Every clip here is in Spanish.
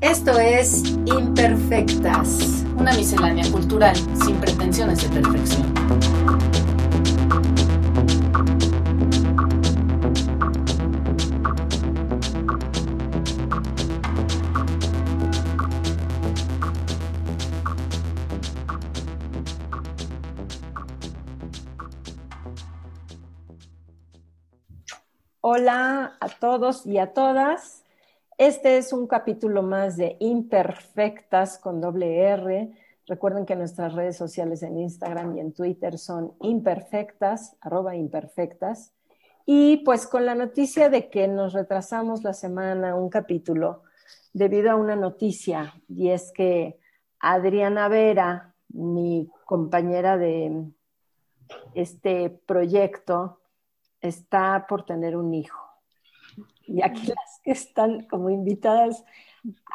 Esto es Imperfectas, una miscelánea cultural sin pretensiones de perfección. Hola a todos y a todas. Este es un capítulo más de Imperfectas con doble R. Recuerden que nuestras redes sociales en Instagram y en Twitter son imperfectas, arroba imperfectas. Y pues con la noticia de que nos retrasamos la semana un capítulo debido a una noticia, y es que Adriana Vera, mi compañera de este proyecto, está por tener un hijo. Y aquí las que están como invitadas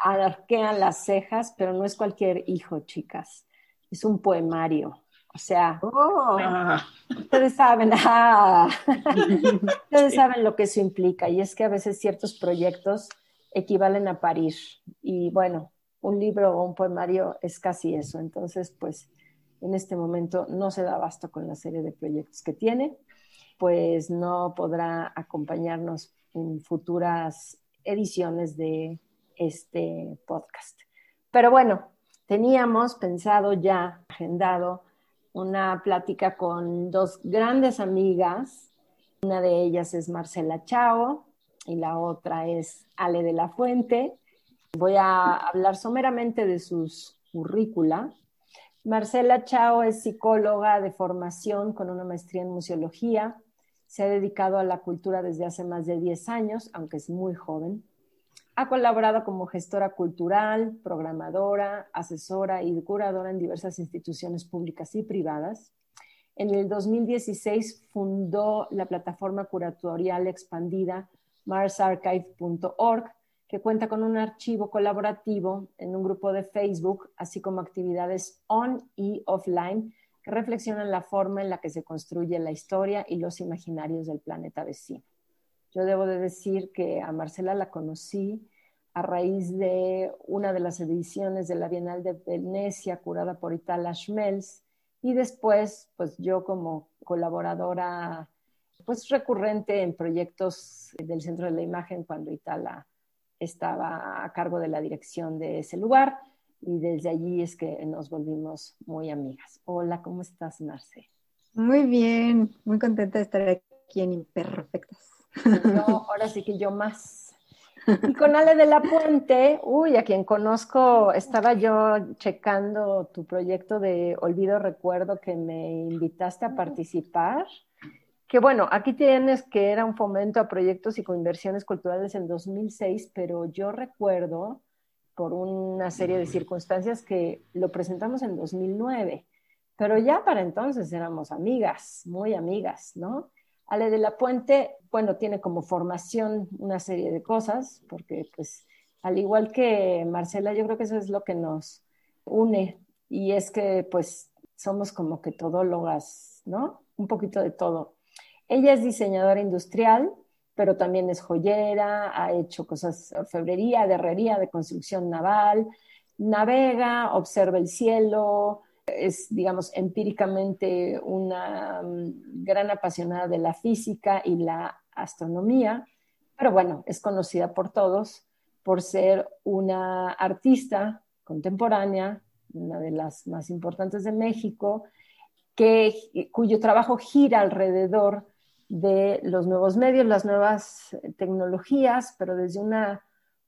arquean las cejas, pero no es cualquier hijo, chicas. Es un poemario. O sea, Oh. ustedes saben, ah, ustedes saben lo que eso implica. Y es que a veces ciertos proyectos equivalen a parir. Y bueno, un libro o un poemario es casi eso. Entonces, pues, en este momento no se da abasto con la serie de proyectos que tiene, pues no podrá acompañarnos en futuras ediciones de este podcast. Pero bueno, teníamos pensado ya, agendado, una plática con dos grandes amigas. Una de ellas es Marcela Chao y la otra es Ale de la Fuente. Voy a hablar someramente de sus currícula. Marcela Chao es psicóloga de formación con una maestría en museología. Se ha dedicado a la cultura desde hace más de 10 años, aunque es muy joven. Ha colaborado como gestora cultural, programadora, asesora y curadora en diversas instituciones públicas y privadas. En el 2016 fundó la plataforma curatorial expandida marsarchive.org, que cuenta con un archivo colaborativo en un grupo de Facebook, así como actividades on y offline que reflexionan la forma en la que se construye la historia y los imaginarios del planeta vecino. Yo debo de decir que a Marcela la conocí a raíz de una de las ediciones de la Bienal de Venecia, curada por Itala Schmelz, y después, pues yo como colaboradora, pues recurrente en proyectos del Centro de la Imagen cuando Itala estaba a cargo de la dirección de ese lugar, y desde allí es que nos volvimos muy amigas. Hola, ¿cómo estás, Marce? Muy bien, muy contenta de estar aquí en Imperfectas. Yo, ahora sí que yo más. Y con Ale de la Puente, uy, a quien conozco, estaba yo checando tu proyecto de Olvido Recuerdo que me invitaste a participar. Que bueno, aquí tienes que era un fomento a proyectos y coinversiones culturales en 2006, pero yo recuerdo por una serie de circunstancias que lo presentamos en 2009, pero ya para entonces éramos amigas, muy amigas, ¿no? Ale de la Puente, bueno, tiene como formación una serie de cosas, porque pues al igual que Marcela, yo creo que eso es lo que nos une y es que pues somos como que todólogas, ¿no? Un poquito de todo. Ella es diseñadora industrial, pero también es joyera, ha hecho cosas de orfebrería, de herrería, de construcción naval, navega, observa el cielo, es, digamos, empíricamente una um, gran apasionada de la física y la astronomía, pero bueno, es conocida por todos por ser una artista contemporánea, una de las más importantes de México, que, cuyo trabajo gira alrededor de los nuevos medios, las nuevas tecnologías, pero desde una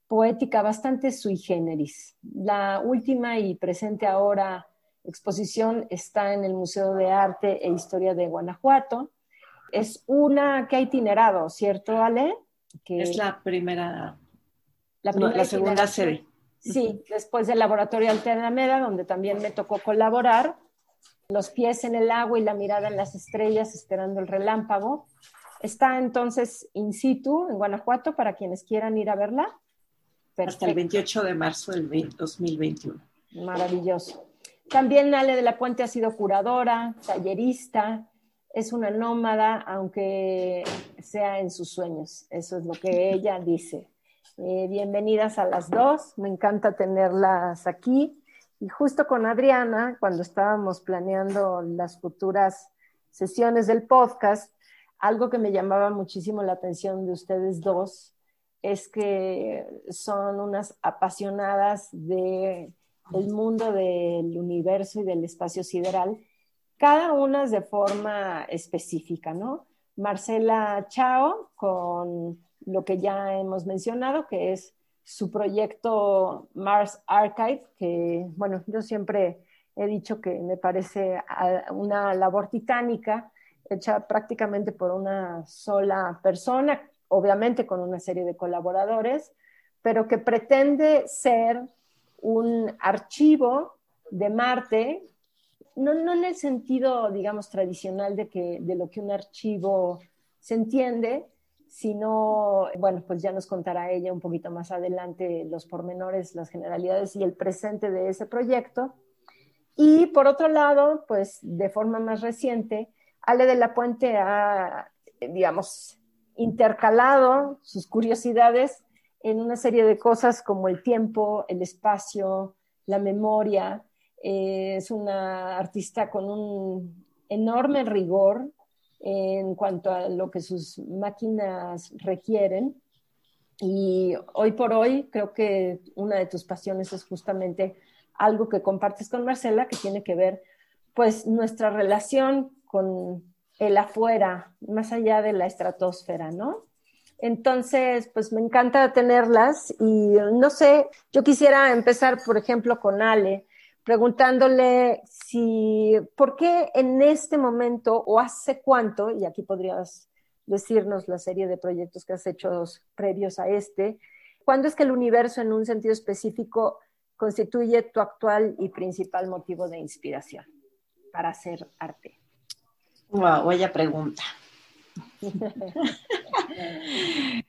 poética bastante sui generis. La última y presente ahora exposición está en el Museo de Arte e Historia de Guanajuato. Es una que ha itinerado, ¿cierto, Ale? Que Es la primera, la, no, la segunda sede. Sí, después del Laboratorio Alternameda, donde también me tocó colaborar, los pies en el agua y la mirada en las estrellas esperando el relámpago. Está entonces in situ en Guanajuato para quienes quieran ir a verla. Hasta el Perfecto. 28 de marzo del 20 2021. Maravilloso. También Ale de la Puente ha sido curadora, tallerista, es una nómada, aunque sea en sus sueños. Eso es lo que ella dice. Eh, bienvenidas a las dos, me encanta tenerlas aquí. Y justo con Adriana, cuando estábamos planeando las futuras sesiones del podcast, algo que me llamaba muchísimo la atención de ustedes dos es que son unas apasionadas del mundo del universo y del espacio sideral, cada una de forma específica, ¿no? Marcela Chao con lo que ya hemos mencionado, que es su proyecto Mars Archive, que, bueno, yo siempre he dicho que me parece una labor titánica hecha prácticamente por una sola persona, obviamente con una serie de colaboradores, pero que pretende ser un archivo de Marte, no, no en el sentido, digamos, tradicional de, que, de lo que un archivo se entiende, sino, bueno, pues ya nos contará ella un poquito más adelante los pormenores, las generalidades y el presente de ese proyecto. Y por otro lado, pues de forma más reciente, Ale de la Puente ha, digamos, intercalado sus curiosidades en una serie de cosas como el tiempo, el espacio, la memoria. Eh, es una artista con un enorme rigor en cuanto a lo que sus máquinas requieren. Y hoy por hoy creo que una de tus pasiones es justamente algo que compartes con Marcela, que tiene que ver pues nuestra relación con el afuera, más allá de la estratosfera, ¿no? Entonces, pues me encanta tenerlas y no sé, yo quisiera empezar, por ejemplo, con Ale, preguntándole si, ¿por qué en este momento o hace cuánto, y aquí podrías decirnos la serie de proyectos que has hecho previos a este, ¿cuándo es que el universo en un sentido específico constituye tu actual y principal motivo de inspiración para hacer arte? Wow, vaya pregunta.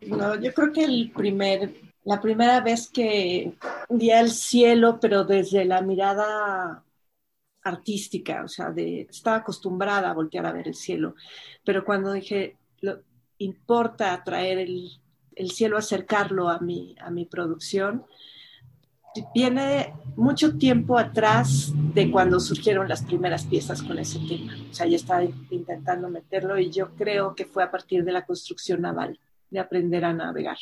no, yo creo que el primer la primera vez que vi el cielo, pero desde la mirada artística, o sea, de, estaba acostumbrada a voltear a ver el cielo, pero cuando dije, lo, importa traer el, el, cielo, acercarlo a mi, a mi producción, viene mucho tiempo atrás de cuando surgieron las primeras piezas con ese tema. O sea, ya estaba intentando meterlo y yo creo que fue a partir de la construcción naval, de aprender a navegar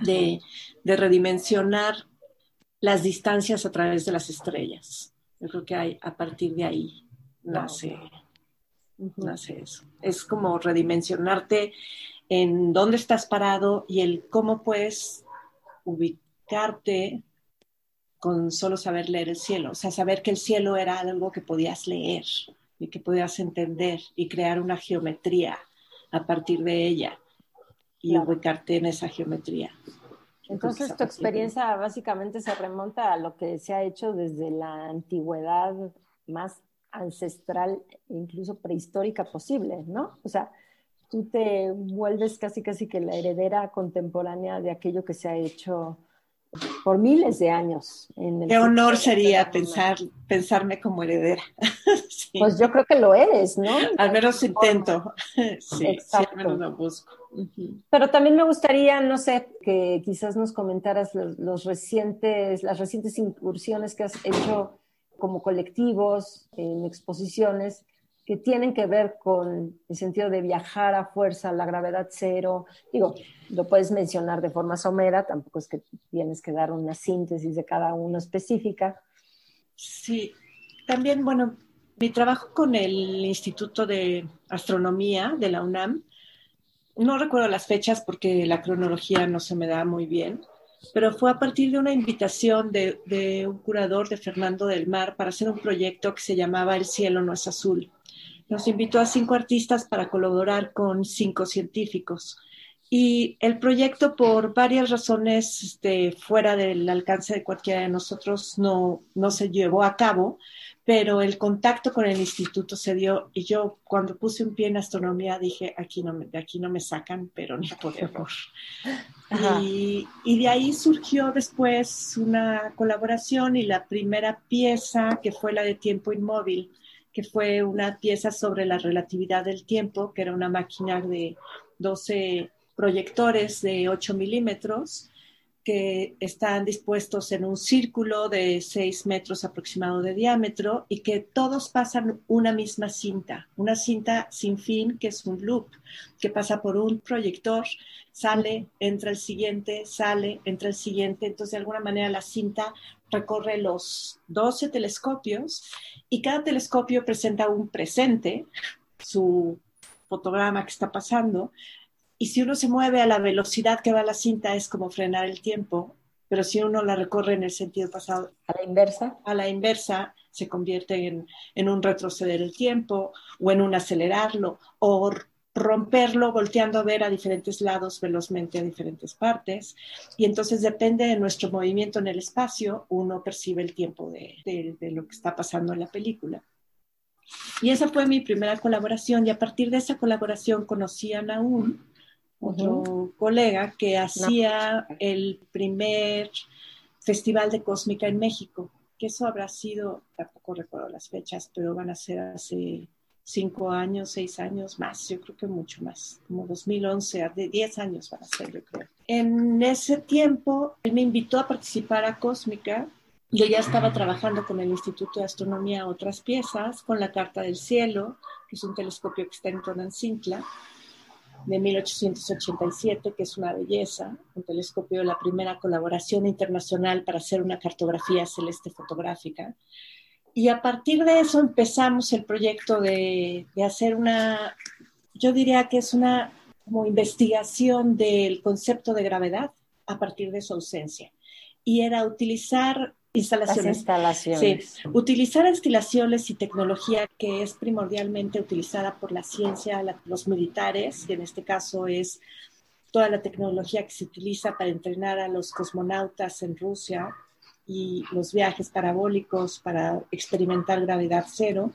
de, redimensionar las distancias a través de las estrellas. Yo creo que hay, a partir de ahí nace, nace eso. Es como redimensionarte en dónde estás parado y el cómo puedes ubicarte con solo saber leer el cielo. O sea, saber que el cielo era algo que podías leer y que podías entender y crear una geometría a partir de ella y ubicarte en esa geometría. Entonces, tu experiencia básicamente se remonta a lo que se ha hecho desde la antigüedad más ancestral, incluso prehistórica posible, ¿no? O sea, tú te vuelves casi casi que la heredera contemporánea de aquello que se ha hecho por miles de años. Qué honor sería pensar, pensarme como heredera. Pues yo creo que lo eres, ¿no? Al menos intento. Sí, Exacto. al menos lo busco. Pero también me gustaría, no sé, que quizás nos comentaras los, recientes, las recientes incursiones que has hecho como colectivos en exposiciones que tienen que ver con el sentido de viajar a fuerza, la gravedad cero. Digo, lo puedes mencionar de forma somera, tampoco es que tienes que dar una síntesis de cada uno específica. Sí, también, bueno, mi trabajo con el Instituto de Astronomía de la UNAM, no recuerdo las fechas porque la cronología no se me da muy bien, pero fue a partir de una invitación de, de un curador de Fernando del Mar para hacer un proyecto que se llamaba El cielo no es azul nos invitó a cinco artistas para colaborar con cinco científicos. Y el proyecto, por varias razones este, fuera del alcance de cualquiera de nosotros, no, no se llevó a cabo, pero el contacto con el instituto se dio y yo cuando puse un pie en astronomía dije, aquí no me, de aquí no me sacan, pero ni por error. Y, y, de ahí surgió después una colaboración y la primera pieza, que fue la de Tiempo Inmóvil, que fue una pieza sobre la relatividad del tiempo, que era una máquina de 12 proyectores de 8 milímetros que están dispuestos en un círculo de 6 metros aproximado de diámetro y que todos pasan una misma cinta, una cinta sin fin que es un loop, que pasa por un proyector, sale, entra el siguiente, sale, entra el siguiente. Entonces, de alguna manera, la cinta recorre los 12 telescopios y cada telescopio presenta un presente, su fotograma que está pasando, y si uno se mueve a la velocidad que va la cinta es como frenar el tiempo, pero si uno la recorre en el sentido pasado, a la inversa, a la inversa se convierte en, en un retroceder el tiempo o en un acelerarlo o romperlo volteando a ver a diferentes lados velozmente a diferentes partes. Y entonces depende de nuestro movimiento en el espacio, uno percibe el tiempo de, de, de, lo que está pasando en la película. Y esa fue mi primera colaboración y a partir de esa colaboración conocí a Naum, otro colega que hacía el primer festival de cósmica en México, que eso habrá sido, tampoco recuerdo las fechas, pero van a ser hace cinco años, seis años más, yo creo que mucho más, como 2011, de 10 años van a ser, yo creo. En ese tiempo, él me invitó a participar a Cósmica. Yo ya estaba trabajando con el Instituto de Astronomía otras piezas, con la Carta del Cielo, que es un telescopio que está en Tonancintla, de 1887, que es una belleza, un telescopio de la primera colaboración internacional para hacer una cartografía celeste fotográfica. Y a partir de eso empezamos el proyecto de, de hacer una, yo diría que es una como investigación del concepto de gravedad a partir de su ausencia. Y era utilizar instalaciones. Las instalaciones. Sí, utilizar instalaciones y tecnología que es primordialmente utilizada por la ciencia, la, los militares, y en este caso es toda la tecnología que se utiliza para entrenar a los cosmonautas en Rusia y los viajes parabólicos para experimentar gravedad cero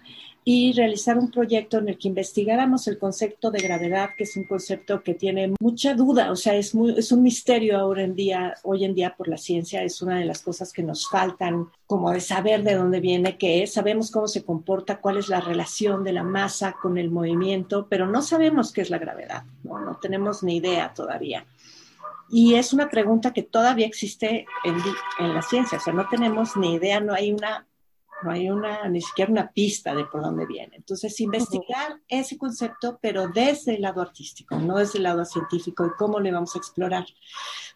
y realizar un proyecto en el que investigáramos el concepto de gravedad, que es un concepto que tiene mucha duda, o sea, es, muy, es un misterio ahora en día, hoy en día por la ciencia, es una de las cosas que nos faltan como de saber de dónde viene, qué es, sabemos cómo se comporta, cuál es la relación de la masa con el movimiento, pero no sabemos qué es la gravedad, no, no tenemos ni idea todavía. Y es una pregunta que todavía existe en, en, la ciencia, o sea, no tenemos ni idea, no hay una no hay una, ni siquiera una pista de por dónde viene. Entonces, investigar uh -huh. ese concepto, pero desde el lado artístico, no desde el lado científico, y cómo le vamos a explorar.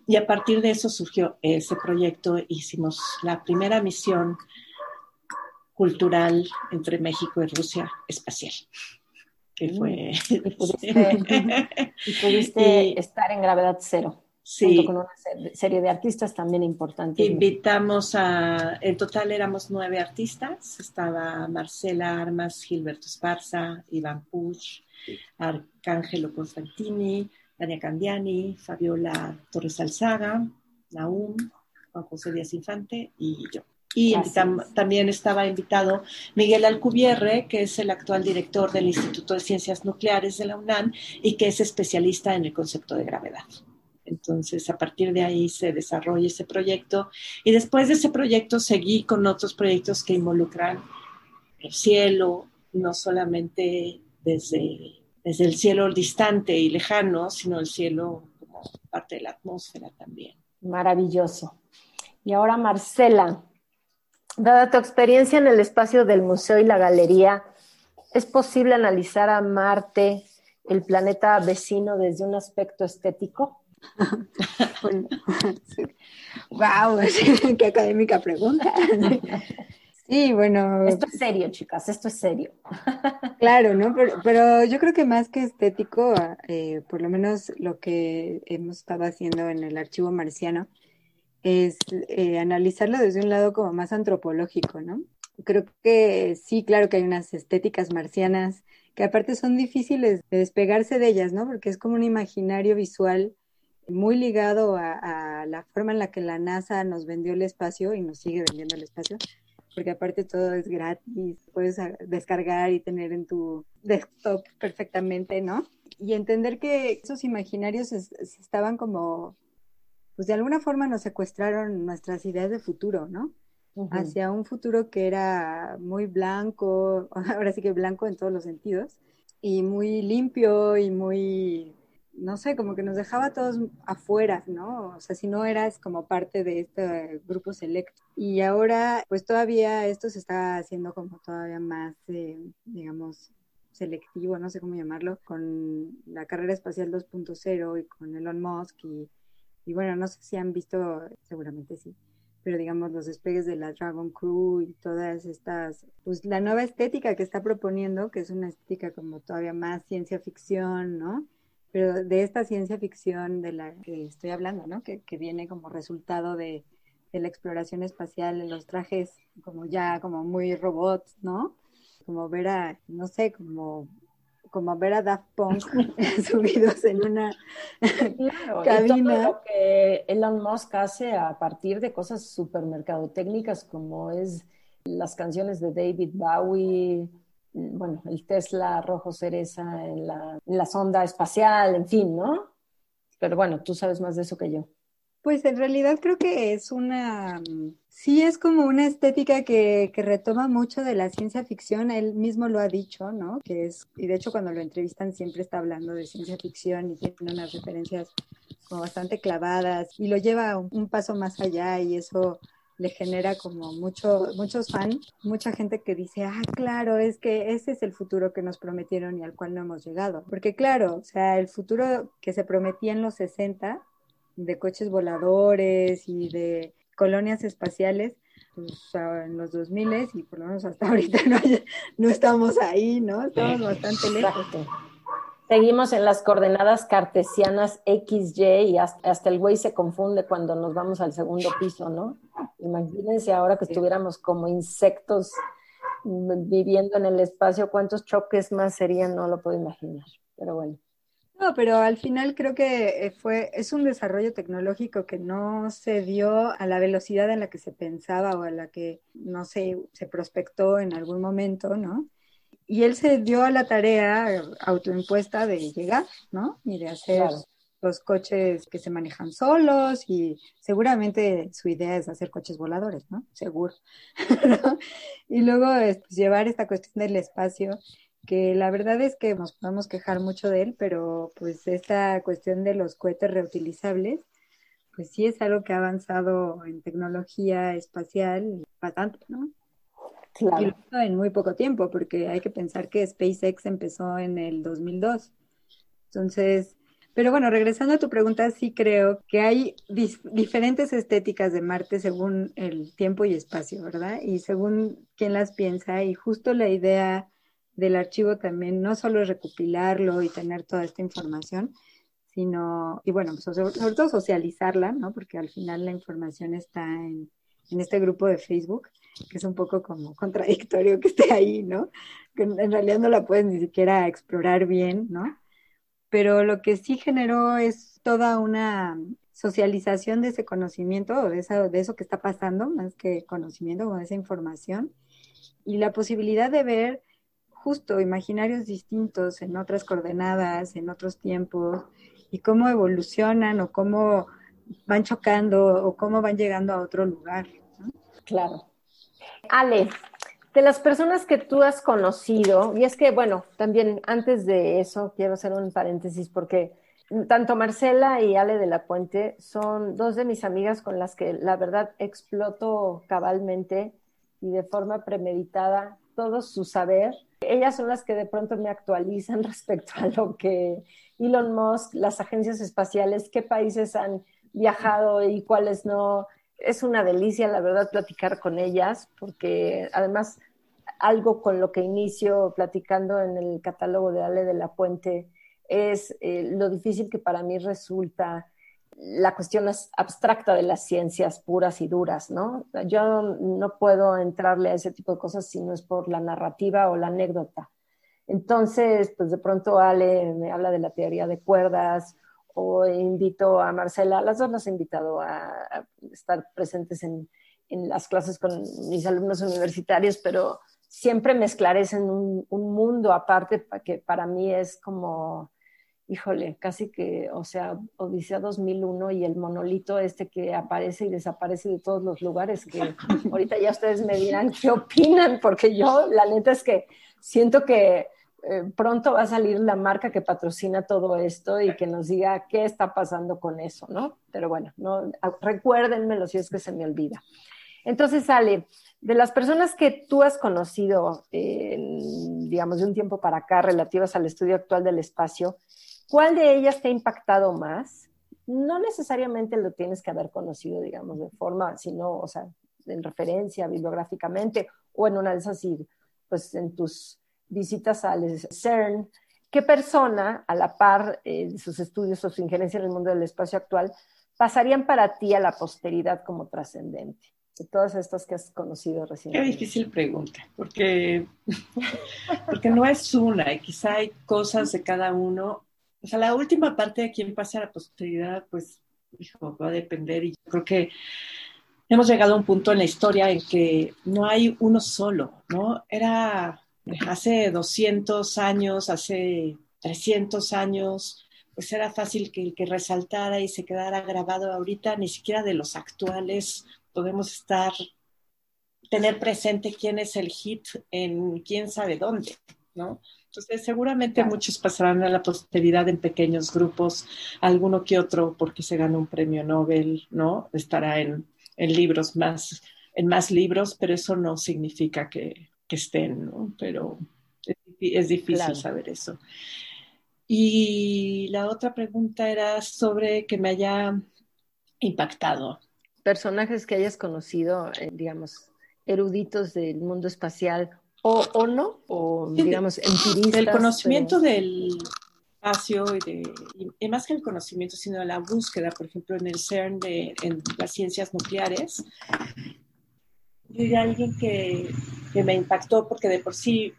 Y a partir de eso surgió ese proyecto, hicimos la primera misión cultural entre México y Rusia espacial. Que fue... Y pudiste, y pudiste y, estar en gravedad cero. Sí. Junto con una serie de artistas también importantes. Invitamos a, en total éramos nueve artistas, estaba Marcela Armas, Gilberto Esparza, Iván Puch, Arcángelo Constantini, Dania Candiani, Fabiola Torres Alzaga, Naum, Juan José Díaz Infante y yo. Y también estaba invitado Miguel Alcubierre, que es el actual director del Instituto de Ciencias Nucleares de la UNAM y que es especialista en el concepto de gravedad. Entonces, a partir de ahí se desarrolla ese proyecto y después de ese proyecto seguí con otros proyectos que involucran el cielo, no solamente desde, desde el cielo distante y lejano, sino el cielo como parte de la atmósfera también. Maravilloso. Y ahora, Marcela, dada tu experiencia en el espacio del museo y la galería, ¿es posible analizar a Marte, el planeta vecino, desde un aspecto estético? bueno, sí. Wow, qué académica pregunta. Sí, bueno. Esto es serio, chicas, esto es serio. Claro, ¿no? Pero, pero yo creo que más que estético, eh, por lo menos lo que hemos estado haciendo en el archivo marciano, es eh, analizarlo desde un lado como más antropológico, ¿no? Creo que sí, claro que hay unas estéticas marcianas que aparte son difíciles de despegarse de ellas, ¿no? Porque es como un imaginario visual muy ligado a, a, la forma en la que la NASA nos vendió el espacio y nos sigue vendiendo el espacio, porque aparte todo es gratis, puedes descargar y tener en tu desktop perfectamente, ¿no? Y entender que esos imaginarios es, estaban como, pues de alguna forma nos secuestraron nuestras ideas de futuro, ¿no? Uh -huh. Hacia un futuro que era muy blanco, ahora sí que blanco en todos los sentidos, y muy limpio y muy no sé, como que nos dejaba a todos afuera, ¿no? O sea, si no eras como parte de este grupo selecto. Y ahora, pues todavía esto se está haciendo como todavía más, eh, digamos, selectivo, no sé cómo llamarlo, con la carrera espacial 2.0 y con Elon Musk y, y bueno, no sé si han visto, seguramente sí, pero digamos los despegues de la Dragon Crew y todas estas, pues la nueva estética que está proponiendo, que es una estética como todavía más ciencia ficción, ¿no? Pero de esta ciencia ficción de la que estoy hablando, ¿no? Que, que viene como resultado de, de, la exploración espacial en los trajes como ya como muy robots, ¿no? Como ver a, no sé, como como ver a Daft Punk subidos en una cabina. Y todo lo que Elon Musk hace a partir de cosas supermercadotécnicas como es las canciones de David Bowie, bueno, el Tesla rojo cereza en la, sonda espacial, en fin, ¿no? Pero bueno, tú sabes más de eso que yo. Pues en realidad creo que es una, sí es como una estética que, que, retoma mucho de la ciencia ficción, él mismo lo ha dicho, ¿no? Que es, y de hecho cuando lo entrevistan siempre está hablando de ciencia ficción y tiene unas referencias como bastante clavadas y lo lleva un paso más allá y eso le genera como mucho, muchos fans, mucha gente que dice, ah, claro, es que ese es el futuro que nos prometieron y al cual no hemos llegado. Porque claro, o sea, el futuro que se prometía en los 60, de coches voladores y de colonias espaciales, pues, en los 2000 y por lo menos hasta ahorita no, no estamos ahí, ¿no? Estamos bastante lejos. Seguimos en las coordenadas cartesianas X, Y y hasta, el güey se confunde cuando nos vamos al segundo piso, ¿no? Imagínense ahora que estuviéramos como insectos viviendo en el espacio, cuántos choques más serían, no lo puedo imaginar, pero bueno. No, pero al final creo que eh, fue, es un desarrollo tecnológico que no se dio a la velocidad en la que se pensaba o a la que, no sé, se prospectó en algún momento, ¿no? Y él se dio a la tarea autoimpuesta de llegar, ¿no? Y de hacer los coches que se manejan solos y seguramente su idea es hacer coches voladores, ¿no? Seguro. y luego pues, llevar esta cuestión del espacio, que la verdad es que nos podemos quejar mucho de él, pero pues esta cuestión de los cohetes reutilizables, pues sí es algo que ha avanzado en tecnología espacial bastante, ¿no? Claro. en muy poco tiempo, porque hay que pensar que SpaceX empezó en el 2002. Entonces, pero bueno, regresando a tu pregunta, sí creo que hay diferentes estéticas de Marte según el tiempo y espacio, ¿verdad? Y según quién las piensa, y justo la idea del archivo también no solo es recopilarlo y tener toda esta información, sino, y bueno, pues sobre, sobre todo socializarla, ¿no? Porque al final la información está en, en este grupo de Facebook, que es un poco como contradictorio que esté ahí, ¿no? Que en realidad no la puedes ni siquiera explorar bien, ¿no? Pero lo que sí generó es toda una socialización de ese conocimiento de eso, de eso que está pasando, más que conocimiento, o esa información, y la posibilidad de ver justo imaginarios distintos en otras coordenadas, en otros tiempos, y cómo evolucionan o cómo van chocando o cómo van llegando a otro lugar. Claro. Ale, de las personas que tú has conocido, y es que, bueno, también antes de eso quiero hacer un paréntesis porque tanto Marcela y Ale de la Puente son dos de mis amigas con las que la verdad exploto cabalmente y de forma premeditada todo su saber. Ellas son las que de pronto me actualizan respecto a lo que Elon Musk, las agencias espaciales, qué países han viajado y cuáles no, es una delicia, la verdad, platicar con ellas, porque además algo con lo que inicio platicando en el catálogo de Ale de la Puente es eh, lo difícil que para mí resulta la cuestión abstracta de las ciencias puras y duras, ¿no? Yo no puedo entrarle a ese tipo de cosas si no es por la narrativa o la anécdota. Entonces, pues de pronto Ale me habla de la teoría de cuerdas o invito a Marcela, las dos las he invitado a, estar presentes en, en, las clases con mis alumnos universitarios, pero siempre me esclarecen un, un mundo aparte que para mí es como, híjole, casi que, o sea, Odisea 2001 y el monolito este que aparece y desaparece de todos los lugares, que ahorita ya ustedes me dirán qué opinan, porque yo la neta es que siento que eh, pronto va a salir la marca que patrocina todo esto y que nos diga qué está pasando con eso, ¿no? Pero bueno, no, recuérdenmelo si es que se me olvida. Entonces, Ale, de las personas que tú has conocido, digamos, de un tiempo para acá, relativas al estudio actual del espacio, ¿cuál de ellas te ha impactado más? No necesariamente lo tienes que haber conocido, digamos, de forma, sino, o sea, en referencia bibliográficamente o en una de esas, pues en tus visitas al CERN. ¿Qué persona, a la par eh, de sus estudios o su injerencia en el mundo del espacio actual, pasarían para ti a la posteridad como trascendente? de todas estas que has conocido recientemente? Qué difícil pregunta, porque, porque no es una y quizá hay cosas de cada uno. O sea, la última parte de quién pasa a la posteridad, pues, hijo, va a depender y yo creo que hemos llegado a un punto en la historia en que no hay uno solo, ¿no? Era hace 200 años, hace 300 años, pues era fácil que el que resaltara y se quedara grabado ahorita, ni siquiera de los actuales podemos estar, tener presente quién es el hit en quién sabe dónde, ¿no? Entonces, seguramente muchos pasarán a la posteridad en pequeños grupos, alguno que otro porque se ganó un premio Nobel, ¿no? Estará en, en libros más, en más libros, pero eso no significa que, que estén, ¿no? Pero es, difícil saber eso. Y la otra pregunta era sobre que me haya impactado personajes que hayas conocido, eh, digamos, eruditos del mundo espacial o, o no, o digamos, empiristas. El conocimiento del espacio y, de, y, más que el conocimiento, sino la búsqueda, por ejemplo, en el CERN de en las ciencias nucleares. Y alguien que, que me impactó porque de por sí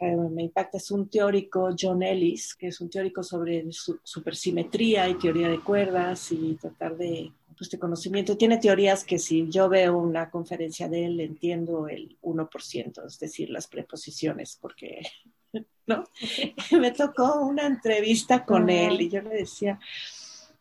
eh, me impacta es un teórico, John Ellis, que es un teórico sobre su, supersimetría y teoría de cuerdas y tratar de este conocimiento. Tiene teorías que si yo veo una conferencia de él, entiendo el 1%, es decir, las preposiciones, porque, ¿no? Me tocó una entrevista con él y yo le decía,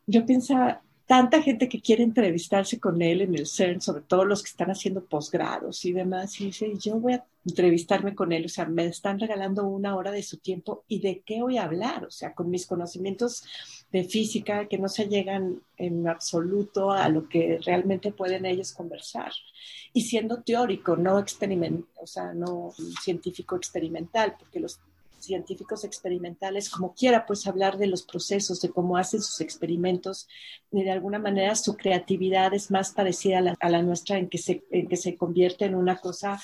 yo pensaba, tanta gente que quiere entrevistarse con él en el CERN, sobre todo los que están haciendo posgrados y demás, y dice, yo voy a entrevistarme con él, o sea, me están regalando una hora de su tiempo y de qué voy a hablar, o sea, con mis conocimientos de física que no se llegan en absoluto a lo que realmente pueden ellos conversar. Y siendo teórico, no experimental, o sea, no científico experimental, porque los científicos experimentales, como quiera, pues hablar de los procesos, de cómo hacen sus experimentos, y de alguna manera su creatividad es más parecida a la, nuestra en que, se, en que se convierte en una cosa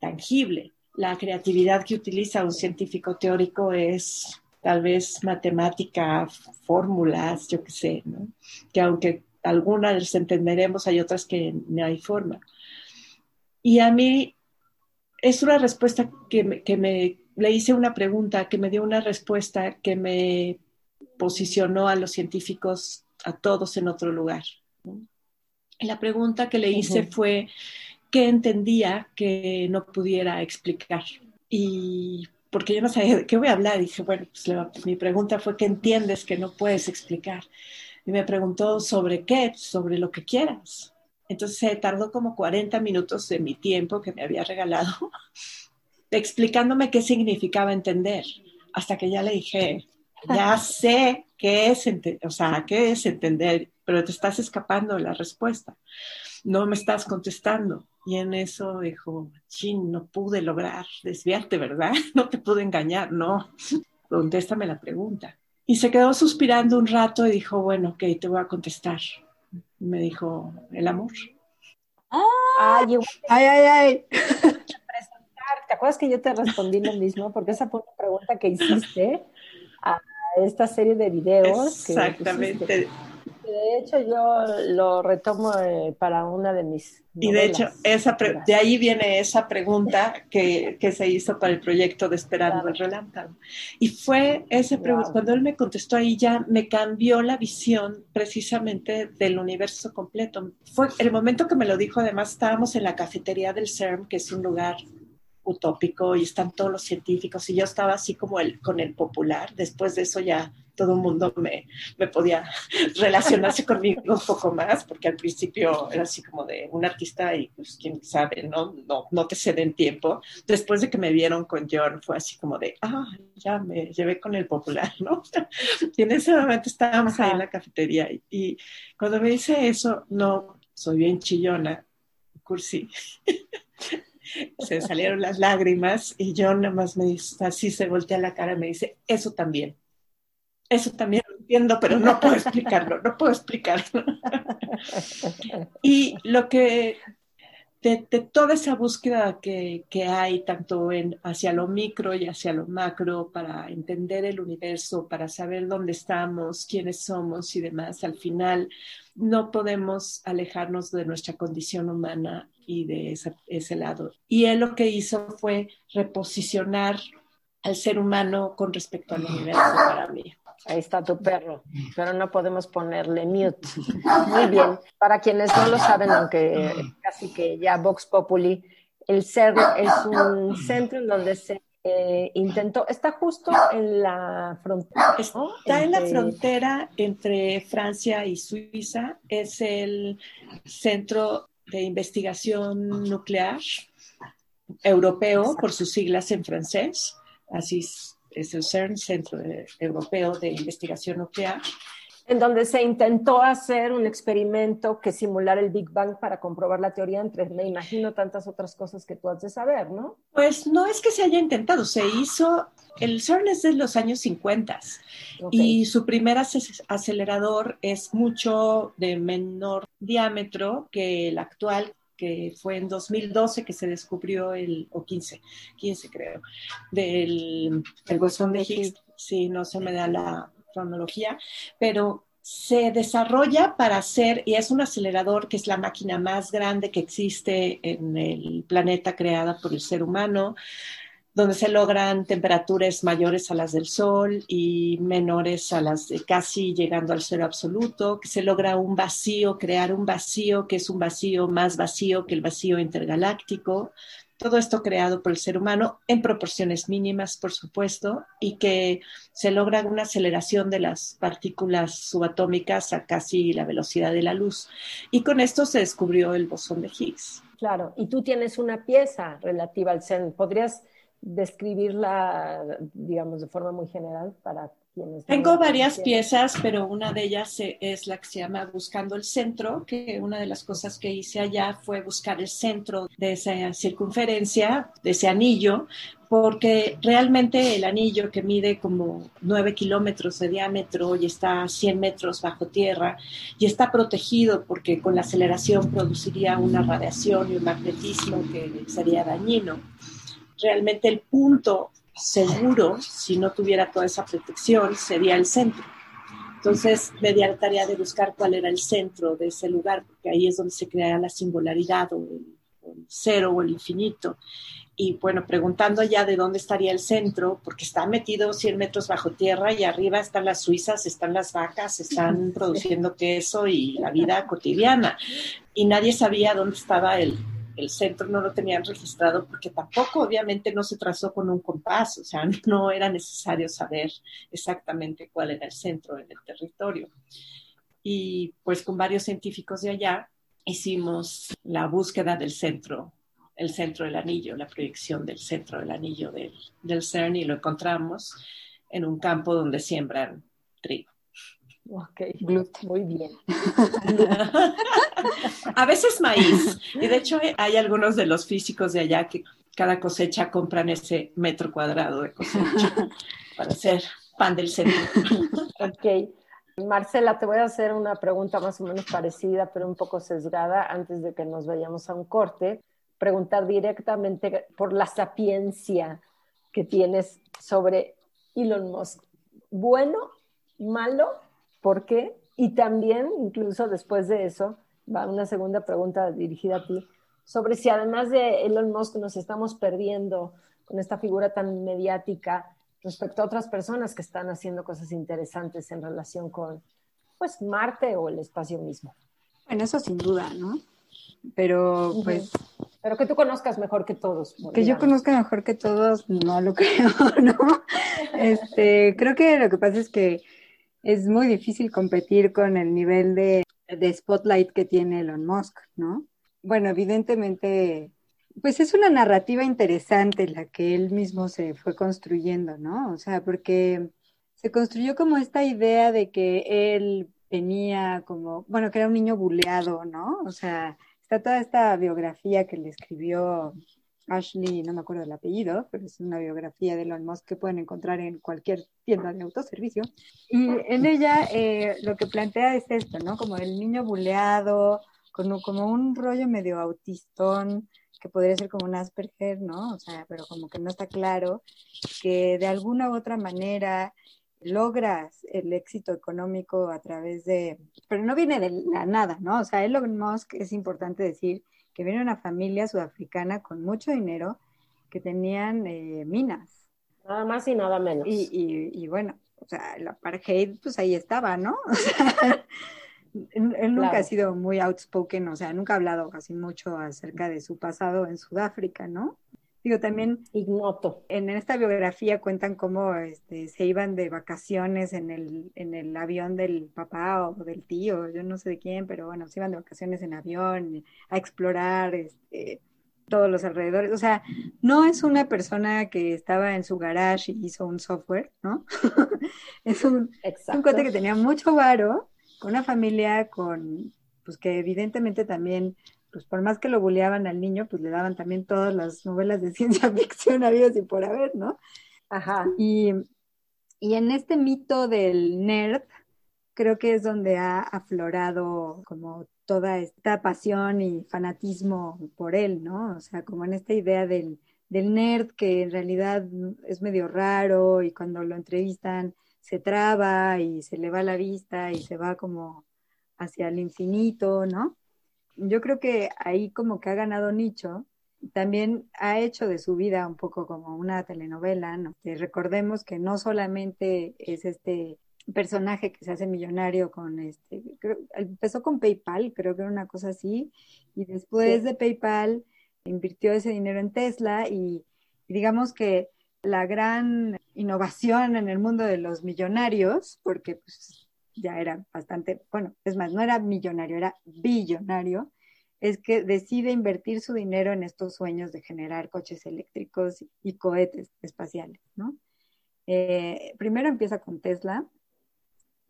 tangible. La creatividad que utiliza un científico teórico es tal vez matemática, fórmulas, yo qué sé. Que aunque algunas entenderemos, hay otras que no hay forma. Y a mí es una respuesta que que me le hice una pregunta que me dio una respuesta que me posicionó a los científicos, a todos en otro lugar. La pregunta que le hice fue, ¿qué entendía que no pudiera explicar? Y porque yo no sabía de qué voy a hablar, dije, bueno, pues mi pregunta fue, ¿qué entiendes que no puedes explicar? Y me preguntó sobre qué, sobre lo que quieras. Entonces se tardó como 40 minutos de mi tiempo que me había regalado explicándome qué significaba entender, hasta que ya le dije, ya sé qué es, o sea, qué es entender, pero te estás escapando de la respuesta, no me estás contestando. Y en eso dijo, chin, no pude lograr desviarte, ¿verdad? No te pude engañar, no. Contéstame la pregunta. Y se quedó suspirando un rato y dijo, bueno, ok, te voy a contestar. me dijo, el amor. ay, ay, ay. ¿Te acuerdas que yo te respondí lo mismo? Porque esa fue una pregunta que hiciste a esta serie de videos. Exactamente. de hecho, yo lo retomo eh, para una de mis. Y de hecho, esa de ahí viene esa pregunta que, que, se hizo para el proyecto de Esperando el Relámpago. Y fue ese pregunta, cuando él me contestó ahí ya me cambió la visión precisamente del universo completo. Fue el momento que me lo dijo, además estábamos en la cafetería del CERN, que es un lugar utópico y están todos los científicos y yo estaba así como el, con el popular. Después de eso ya todo el mundo me, me podía relacionarse conmigo un poco más, porque al principio era así como de un artista y pues quién sabe, ¿no? No, no te ceden tiempo. Después de que me vieron con John, fue así como de, ah, ya me llevé con el popular, ¿no? y en ese momento estábamos ahí en la cafetería y, y cuando me dice eso, no, soy bien chillona, cursi. se salieron las lágrimas y yo nada más me dice, así se voltea la cara y me dice, eso también. Eso también lo entiendo, pero no puedo explicarlo, no puedo explicarlo. y lo que, de, toda esa búsqueda que, que, hay, tanto en, hacia lo micro y hacia lo macro, para entender el universo, para saber dónde estamos, quiénes somos y demás, al final no podemos alejarnos de nuestra condición humana y de ese, lado. Y él lo que hizo fue reposicionar al ser humano con respecto al universo para mí. Ahí está tu perro, pero no podemos ponerle mute. Muy bien. Para quienes no lo saben, aunque casi que ya Vox Populi, el CERN es un centro en donde se eh, intentó, está justo en la frontera. Está en la frontera entre Francia y Suiza. Es el centro de investigación nuclear europeo, por sus siglas en francés. Así es, el CERN, Centro Europeo de Investigación Nuclear. En donde se intentó hacer un experimento que simulara el Big Bang para comprobar la teoría, entre, me imagino, tantas otras cosas que tú has de saber, ¿no? Pues no es que se haya intentado, se hizo, el CERN es de los años 50 y su primer acelerador es mucho de menor diámetro que el actual, que fue en 2012 que se descubrió el, o 15, 15 creo, del el bosón de Higgs. Sí, no se me da la cronología, pero se desarrolla para hacer, y es un acelerador que es la máquina más grande que existe en el planeta creada por el ser humano, donde se logran temperaturas mayores a las del Sol y menores a las de casi llegando al cero absoluto, que se logra un vacío, crear un vacío que es un vacío más vacío que el vacío intergaláctico. Todo esto creado por el ser humano en proporciones mínimas, por supuesto, y que se logra una aceleración de las partículas subatómicas a casi la velocidad de la luz. Y con esto se descubrió el bosón de Higgs. Claro, y tú tienes una pieza relativa al CERN. ¿Podrías describirla, digamos, de forma muy general para. Tengo varias piezas, pero una de ellas es la que se llama Buscando el Centro, que una de las cosas que hice allá fue buscar el centro de esa circunferencia, de ese anillo, porque realmente el anillo que mide como 9 kilómetros de diámetro y está a 100 metros bajo tierra y está protegido porque con la aceleración produciría una radiación y un magnetismo que sería dañino. Realmente el punto seguro, si no tuviera toda esa protección, sería el centro. Entonces me di la tarea de buscar cuál era el centro de ese lugar, porque ahí es donde se crea la singularidad o el, cero o el infinito. Y bueno, preguntando ya de dónde estaría el centro, porque está metido 100 metros bajo tierra y arriba están las suizas, están las vacas, están produciendo queso y la vida cotidiana. Y nadie sabía dónde estaba el, el centro no lo tenían registrado porque tampoco obviamente no se trazó con un compás, o sea, no era necesario saber exactamente cuál era el centro en el territorio. Y pues con varios científicos de allá hicimos la búsqueda del centro, el centro del anillo, la proyección del centro del anillo del, del CERN y lo encontramos en un campo donde siembran trigo. Ok, muy bien. a veces maíz. Y de hecho hay algunos de los físicos de allá que cada cosecha compran ese metro cuadrado de cosecha para hacer pan del centro. ok. Marcela, te voy a hacer una pregunta más o menos parecida, pero un poco sesgada, antes de que nos vayamos a un corte. Preguntar directamente por la sapiencia que tienes sobre Elon Musk. ¿Bueno? ¿Malo? ¿Por qué? Y también, incluso después de eso, va una segunda pregunta dirigida a ti, sobre si además de Elon Musk nos estamos perdiendo con esta figura tan mediática respecto a otras personas que están haciendo cosas interesantes en relación con pues Marte o el espacio mismo. Bueno, eso sin duda, ¿no? Pero pues... Pero que tú conozcas mejor que todos. Que yo conozca mejor que todos, no lo creo, ¿no? Este, creo que lo que pasa es que es muy difícil competir con el nivel de, de spotlight que tiene Elon Musk, ¿no? Bueno, evidentemente, pues es una narrativa interesante la que él mismo se fue construyendo, ¿no? O sea, porque se construyó como esta idea de que él venía como, bueno, que era un niño buleado, ¿no? O sea, está toda esta biografía que le escribió Ashley, no me acuerdo el apellido, pero es una biografía de Elon Musk que pueden encontrar en cualquier tienda de autoservicio. Y en ella eh, lo que plantea es esto, ¿no? Como el niño buleado, como, como un rollo medio autistón, que podría ser como un Asperger, ¿no? O sea, pero como que no está claro, que de alguna u otra manera logras el éxito económico a través de, pero no viene de la nada, ¿no? O sea, Elon Musk es importante decir que viene una familia sudafricana con mucho dinero que tenían eh, minas. Nada más y nada menos. Y, y, bueno, o sea, el apartheid, pues ahí estaba, ¿no? O sea, él, nunca ha sido muy outspoken, o sea, nunca ha hablado casi mucho acerca de su pasado en Sudáfrica, ¿no? Digo, también ignoto. En esta biografía cuentan cómo este, se iban de vacaciones en el, en el avión del papá o del tío, yo no sé de quién, pero bueno, se iban de vacaciones en avión a explorar este, todos los alrededores. O sea, no es una persona que estaba en su garage y hizo un software, ¿no? es un, un cuate que tenía mucho varo, con una familia con, pues que evidentemente también pues por más que lo buleaban al niño, pues le daban también todas las novelas de ciencia ficción habidas y por haber, ¿no? Ajá. Y, y en este mito del nerd, creo que es donde ha aflorado como toda esta pasión y fanatismo por él, ¿no? O sea, como en esta idea del, del nerd que en realidad es medio raro y cuando lo entrevistan se traba y se le va la vista y se va como hacia el infinito, ¿no? Yo creo que ahí como que ha ganado nicho, también ha hecho de su vida un poco como una telenovela, ¿no? recordemos que no solamente es este personaje que se hace millonario con este, empezó con PayPal, creo que era una cosa así, y después de PayPal invirtió ese dinero en Tesla y, y digamos que la gran innovación en el mundo de los millonarios, porque pues ya era bastante, bueno, es más, no era millonario, era billonario, es que decide invertir su dinero en estos sueños de generar coches eléctricos y cohetes espaciales, ¿no? Eh, primero empieza con Tesla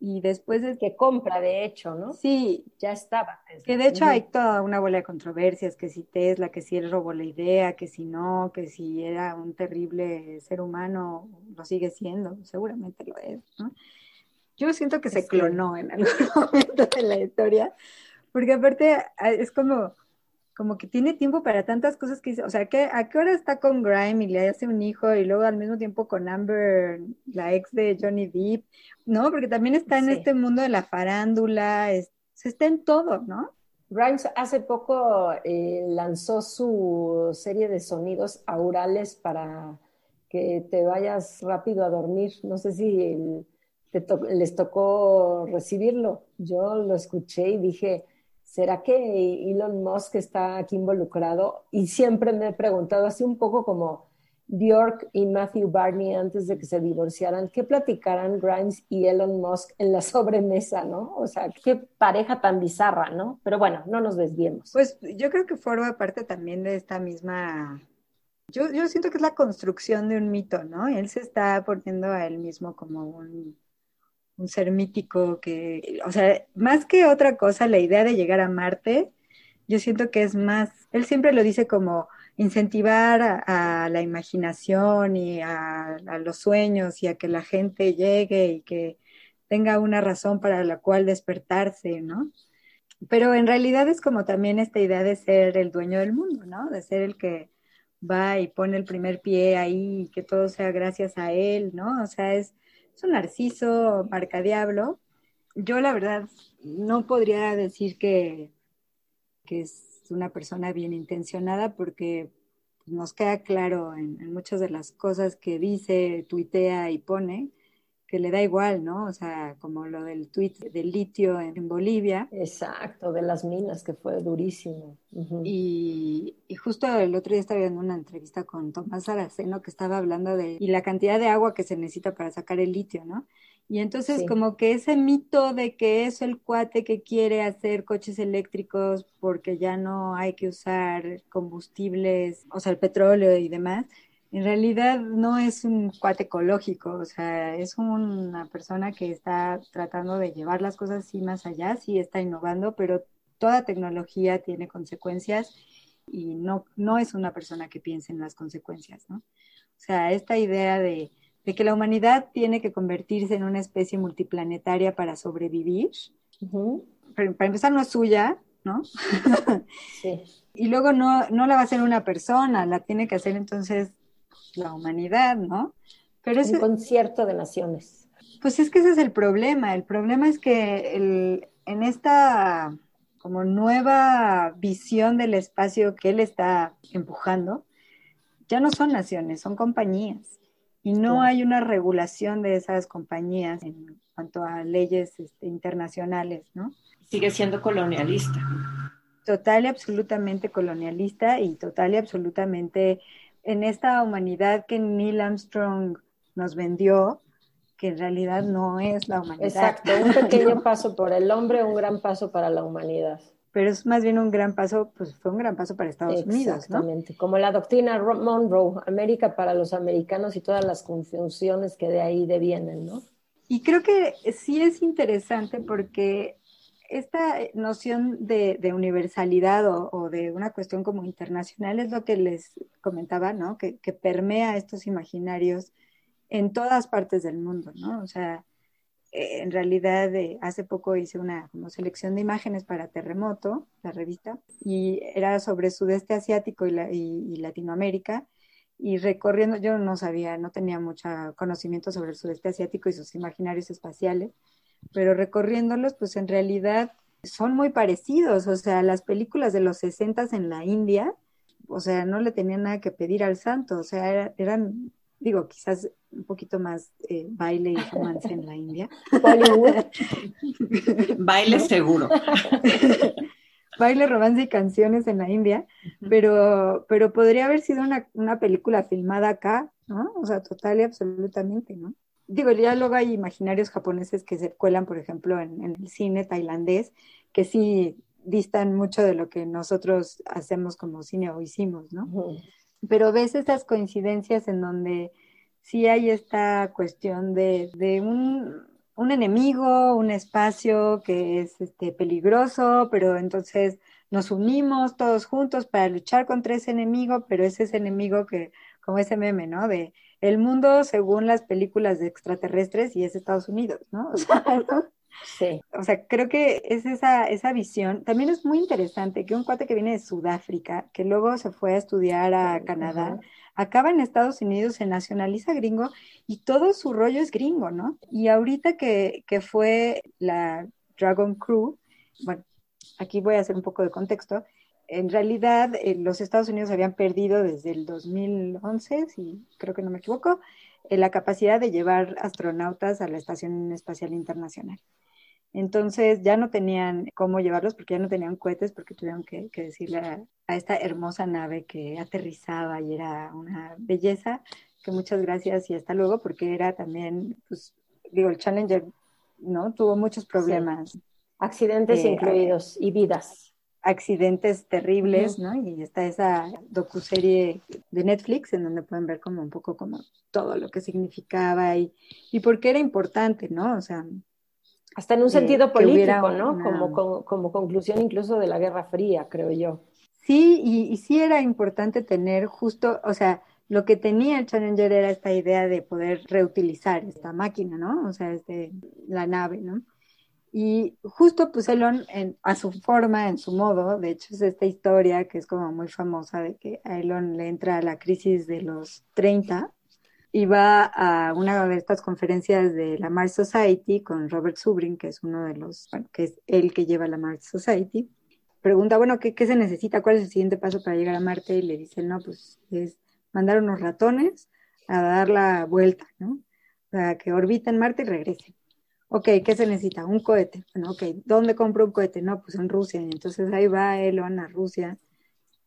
y después es que compra, de hecho, ¿no? Sí, ya estaba. Que de hecho hay toda una bola de controversias, que si Tesla, que si él robó la idea, que si no, que si era un terrible ser humano, lo sigue siendo, seguramente lo es, ¿no? Yo siento que se clonó en algún momento de la historia, porque aparte es como, como que tiene tiempo para tantas cosas que dice, o sea, ¿qué, ¿a qué hora está con Grime y le hace un hijo y luego al mismo tiempo con Amber, la ex de Johnny Depp, ¿no? Porque también está en este mundo de la farándula, se está en todo, ¿no? Grimes hace poco eh, lanzó su serie de sonidos aurales para que te vayas rápido a dormir. No sé si el les tocó recibirlo. Yo lo escuché y dije, ¿será que Elon Musk está aquí involucrado? Y siempre me he preguntado, así un poco como Bjork y Matthew Barney antes de que se divorciaran, ¿qué platicarán Grimes y Elon Musk en la sobremesa, no? O sea, qué pareja tan bizarra, ¿no? Pero bueno, no nos desviemos. Pues yo creo que forma parte también de esta misma yo, yo, siento que es la construcción de un mito, ¿no? Él se está poniendo a él mismo como un un ser mítico que, o sea, más que otra cosa, la idea de llegar a Marte, yo siento que es más, él siempre lo dice como incentivar a, la imaginación y a, los sueños y a que la gente llegue y que tenga una razón para la cual despertarse, ¿no? Pero en realidad es como también esta idea de ser el dueño del mundo, ¿no? De ser el que va y pone el primer pie ahí y que todo sea gracias a él, ¿no? O sea, es, es un narciso marca diablo. Yo la verdad no podría decir que, que es una persona bien intencionada porque nos queda claro en, muchas de las cosas que dice, tuitea y pone que le da igual, ¿no? O sea, como lo del tuit del litio en, Bolivia. Exacto, de las minas, que fue durísimo. y, y, justo el otro día estaba viendo una entrevista con Tomás Araceno que estaba hablando de y la cantidad de agua que se necesita para sacar el litio, ¿no? Y entonces como que ese mito de que es el cuate que quiere hacer coches eléctricos porque ya no hay que usar combustibles, o sea, el petróleo y demás, en realidad no es un cuate ecológico, o sea, es una persona que está tratando de llevar las cosas así más allá, sí está innovando, pero toda tecnología tiene consecuencias y no, no es una persona que piense en las consecuencias, ¿no? O sea, esta idea de de que la humanidad tiene que convertirse en una especie multiplanetaria para sobrevivir. para, empezar, no es suya, ¿no? sí. Y luego no, no la va a hacer una persona, la tiene que hacer entonces la humanidad, ¿no? Pero es un concierto de naciones. Pues es que ese es el problema. El problema es que el, en esta como nueva visión del espacio que él está empujando, ya no son naciones, son compañías y no hay una regulación de esas compañías en cuanto a leyes este, internacionales, ¿no? Sigue siendo colonialista. Total y absolutamente colonialista y total y absolutamente en esta humanidad que Neil Armstrong nos vendió, que en realidad no es la humanidad. Exacto, un pequeño paso por el hombre, un gran paso para la humanidad pero es más bien un gran paso, pues fue un gran paso para Estados Unidos. Exactamente, como la doctrina Monroe, América para los americanos y todas las confusiones que de ahí devienen, ¿no? Y creo que sí es interesante porque esta noción de, universalidad o, de una cuestión como internacional es lo que les comentaba, ¿no? Que, permea estos imaginarios en todas partes del mundo, ¿no? O sea, eh, en realidad eh, hace poco hice una como selección de imágenes para Terremoto, la revista, y era sobre sudeste asiático y, Latinoamérica. Y recorriendo, yo no sabía, no tenía mucho conocimiento sobre el sudeste asiático y sus imaginarios espaciales, pero recorriéndolos, pues en realidad son muy parecidos. O sea, las películas de los 60 en la India, o sea, no le tenían nada que pedir al santo, o sea, eran digo, quizás un poquito más eh, baile y romance en la India. baile seguro. baile, romance y canciones en la India, pero, pero podría haber sido una, película filmada acá, ¿no? O sea, total y absolutamente, ¿no? Digo, ya luego hay imaginarios japoneses que se cuelan, por ejemplo, en, el cine tailandés, que sí distan mucho de lo que nosotros hacemos como cine o hicimos, ¿no? pero ves esas coincidencias en donde sí hay esta cuestión de, un, enemigo, un espacio que es este, peligroso, pero entonces nos unimos todos juntos para luchar contra ese enemigo, pero es ese enemigo que, como ese meme, ¿no? De el mundo según las películas de extraterrestres y es Estados Unidos, ¿no? O sea, Sí. O sea, creo que es esa, esa visión. También es muy interesante que un cuate que viene de Sudáfrica, que luego se fue a estudiar a Canadá, acaba en Estados Unidos, se nacionaliza gringo y todo su rollo es gringo, ¿no? Y ahorita que, que fue la Dragon Crew, bueno, aquí voy a hacer un poco de contexto. En realidad, eh, los Estados Unidos habían perdido desde el 2011, si creo que no me equivoco, eh, la capacidad de llevar astronautas a la Estación Espacial Internacional. Entonces ya no tenían cómo llevarlos porque ya no tenían cohetes porque tuvieron que, decirle a, esta hermosa nave que aterrizaba y era una belleza, que muchas gracias y hasta luego porque era también, pues digo, el Challenger, ¿no? Tuvo muchos problemas. Accidentes eh, incluidos y vidas. Accidentes terribles, ¿no? Y está esa docuserie de Netflix en donde pueden ver como un poco como todo lo que significaba y, y por qué era importante, ¿no? O sea, hasta en un sentido político, ¿no? Como, como, conclusión incluso de la Guerra Fría, creo yo. Sí, y, sí era importante tener justo, o sea, lo que tenía el Challenger era esta idea de poder reutilizar esta máquina, ¿no? O sea, este, la nave, ¿no? Y justo pues Elon, a su forma, en su modo, de hecho es esta historia que es como muy famosa de que a Elon le entra la crisis de los 30 y va a una de estas conferencias de la Mars Society con Robert Subrin, que es uno de los, bueno, que es el que lleva la Mars Society. Pregunta, bueno, ¿qué, ¿qué, se necesita? ¿Cuál es el siguiente paso para llegar a Marte? Y le dicen, no, pues es mandar unos ratones a dar la vuelta, ¿no? para que orbiten Marte y regresen. Ok, ¿qué se necesita? Un cohete. Bueno, ok, ¿dónde compro un cohete? No, pues en Rusia. entonces ahí va Elon a Rusia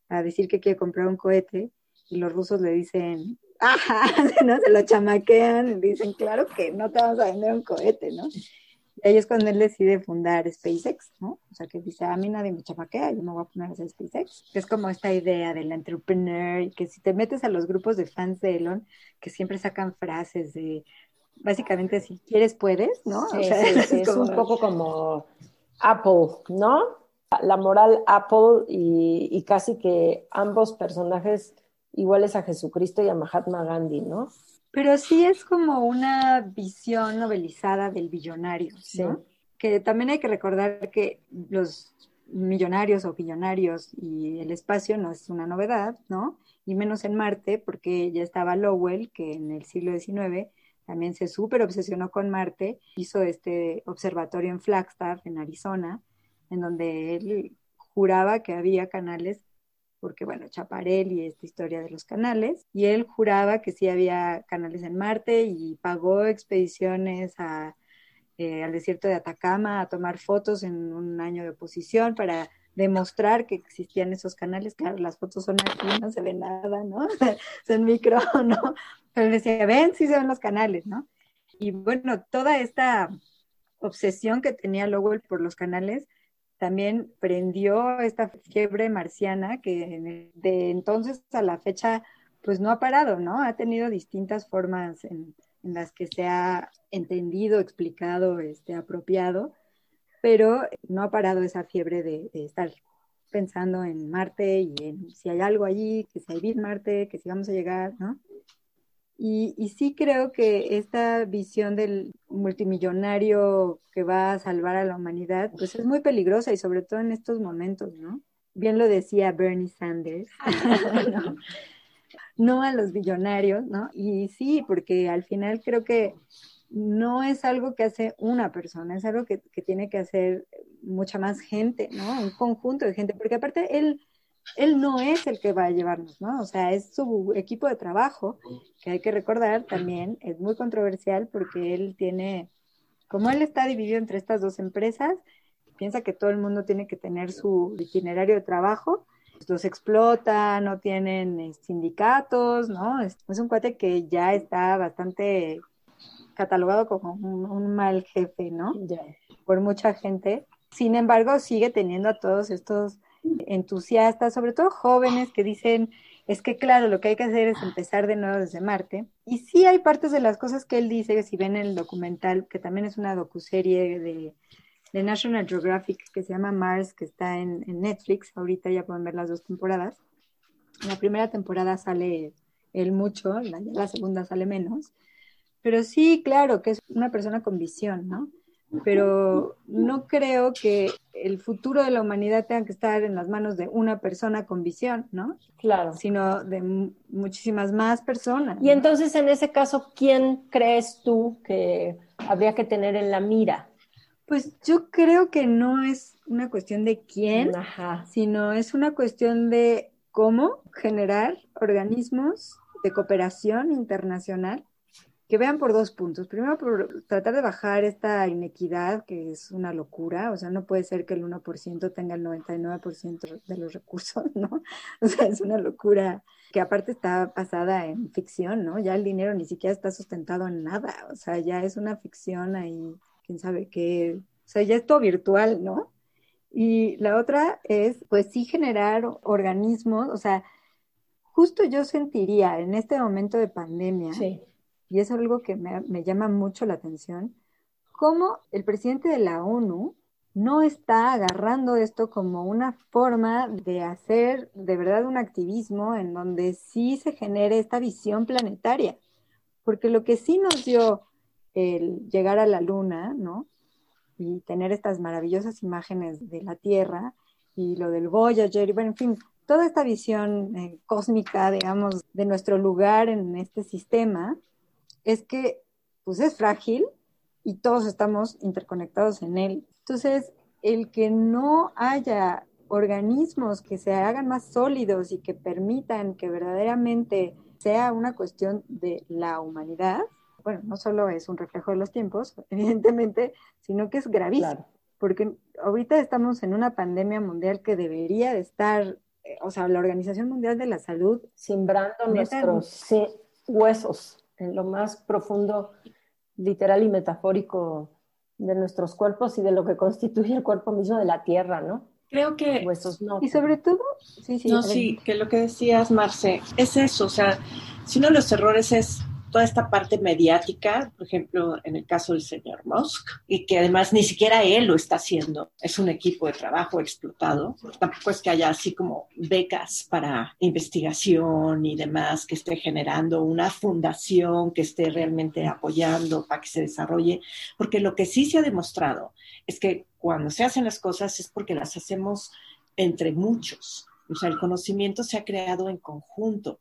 a decir que quiere comprar un cohete y los rusos le dicen, ajá, ¿no? Se lo chamaquean y dicen, claro que no te vamos a vender un cohete, ¿no? Y ahí es cuando él decide fundar SpaceX, ¿no? O sea, que dice, a mí nadie me chamaquea, yo me voy a poner a hacer SpaceX. Es como esta idea del entrepreneur y que si te metes a los grupos de fans de Elon, que siempre sacan frases de, básicamente, si quieres, puedes, ¿no? o sea, es, un poco como Apple, ¿no? La moral Apple y, y casi que ambos personajes iguales a Jesucristo y a Mahatma Gandhi, ¿no? Pero sí es como una visión novelizada del billonario, ¿no? Que también hay que recordar que los millonarios o billonarios y el espacio no es una novedad, ¿no? Y menos en Marte, porque ya estaba Lowell, que en el siglo XIX también se súper obsesionó con Marte, hizo este observatorio en Flagstaff, en Arizona, en donde él juraba que había canales porque bueno, Chaparel y esta historia de los canales, y él juraba que sí había canales en Marte y pagó expediciones eh, al desierto de Atacama a tomar fotos en un año de oposición para demostrar que existían esos canales. Claro, las fotos son aquí, no se ve nada, ¿no? Son micro, ¿no? Pero él decía, ven, sí se ven los canales, ¿no? Y bueno, toda esta obsesión que tenía Lowell por los canales también prendió esta fiebre marciana que de entonces a la fecha pues no ha parado, ¿no? Ha tenido distintas formas en, las que se ha entendido, explicado, este, apropiado, pero no ha parado esa fiebre de, de estar pensando en Marte y en si hay algo allí, que si hay vida Marte, que si vamos a llegar, ¿no? Y, sí creo que esta visión del multimillonario que va a salvar a la humanidad, pues es muy peligrosa y sobre todo en estos momentos, ¿no? Bien lo decía Bernie Sanders, no, a los billonarios, ¿no? Y sí, porque al final creo que no es algo que hace una persona, es algo que, que tiene que hacer mucha más gente, ¿no? Un conjunto de gente, porque aparte él él no es el que va a llevarnos, ¿no? O sea, es su equipo de trabajo, que hay que recordar también, es muy controversial porque él tiene, como él está dividido entre estas dos empresas, piensa que todo el mundo tiene que tener su itinerario de trabajo, los explota, no tienen eh, sindicatos, ¿no? Es, un cuate que ya está bastante catalogado como un, mal jefe, ¿no? Por mucha gente. Sin embargo, sigue teniendo a todos estos entusiastas, sobre todo jóvenes que dicen, es que claro, lo que hay que hacer es empezar de nuevo desde Marte. Y sí hay partes de las cosas que él dice, si ven el documental, que también es una docuserie de, de National Geographic que se llama Mars, que está en, Netflix, ahorita ya pueden ver las dos temporadas. la primera temporada sale él mucho, la, la segunda sale menos. Pero sí, claro, que es una persona con visión, ¿no? pero no creo que el futuro de la humanidad tenga que estar en las manos de una persona con visión, ¿no? Claro. Sino de muchísimas más personas. Y entonces, en ese caso, ¿quién crees tú que habría que tener en la mira? Pues yo creo que no es una cuestión de quién, sino es una cuestión de cómo generar organismos de cooperación internacional que vean por dos puntos. Primero, por tratar de bajar esta inequidad, que es una locura. O sea, no puede ser que el 1% tenga el 99% de los recursos, ¿no? O sea, es una locura que aparte está basada en ficción, ¿no? Ya el dinero ni siquiera está sustentado en nada. O sea, ya es una ficción ahí, quién sabe qué. O sea, ya es todo virtual, ¿no? Y la otra es, pues sí, generar organismos, o sea, justo yo sentiría en este momento de pandemia, sí y es algo que me, llama mucho la atención, cómo el presidente de la ONU no está agarrando esto como una forma de hacer de verdad un activismo en donde sí se genere esta visión planetaria. Porque lo que sí nos dio el llegar a la luna, ¿no? Y tener estas maravillosas imágenes de la Tierra y lo del Voyager, y bueno, en fin, toda esta visión eh, cósmica, digamos, de nuestro lugar en este sistema, es que pues es frágil y todos estamos interconectados en él. Entonces, el que no haya organismos que se hagan más sólidos y que permitan que verdaderamente sea una cuestión de la humanidad, bueno, no solo es un reflejo de los tiempos, evidentemente, sino que es gravísimo, porque ahorita estamos en una pandemia mundial que debería de estar, eh, o sea, la Organización Mundial de la Salud simbrando nuestros huesos en lo más profundo, literal y metafórico de nuestros cuerpos y de lo que constituye el cuerpo mismo de la Tierra, ¿no? Creo que... Huesos no. Y sobre todo, sí, sí. No, sí, que lo que decías, Marce, es eso, o sea, si uno de los errores es toda esta parte mediática, por ejemplo, en el caso del señor Musk, y que además ni siquiera él lo está haciendo, es un equipo de trabajo explotado. Tampoco es que haya así como becas para investigación y demás, que esté generando una fundación que esté realmente apoyando para que se desarrolle, porque lo que sí se ha demostrado es que cuando se hacen las cosas es porque las hacemos entre muchos. O sea, el conocimiento se ha creado en conjunto.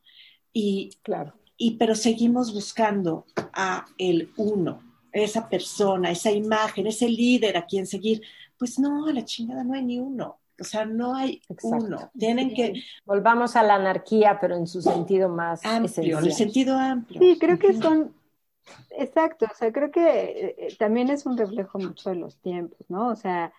Y claro, y pero seguimos buscando a el uno, esa persona, esa imagen, ese líder a quien seguir. Pues no, a la chingada no hay ni uno. O sea, no hay uno. Tienen que. Volvamos a la anarquía, pero en su sentido más amplio, en el sentido amplio. Sí, creo que son. Exacto, o sea, creo que eh, eh, también es un reflejo mucho de los tiempos, ¿no? O sea.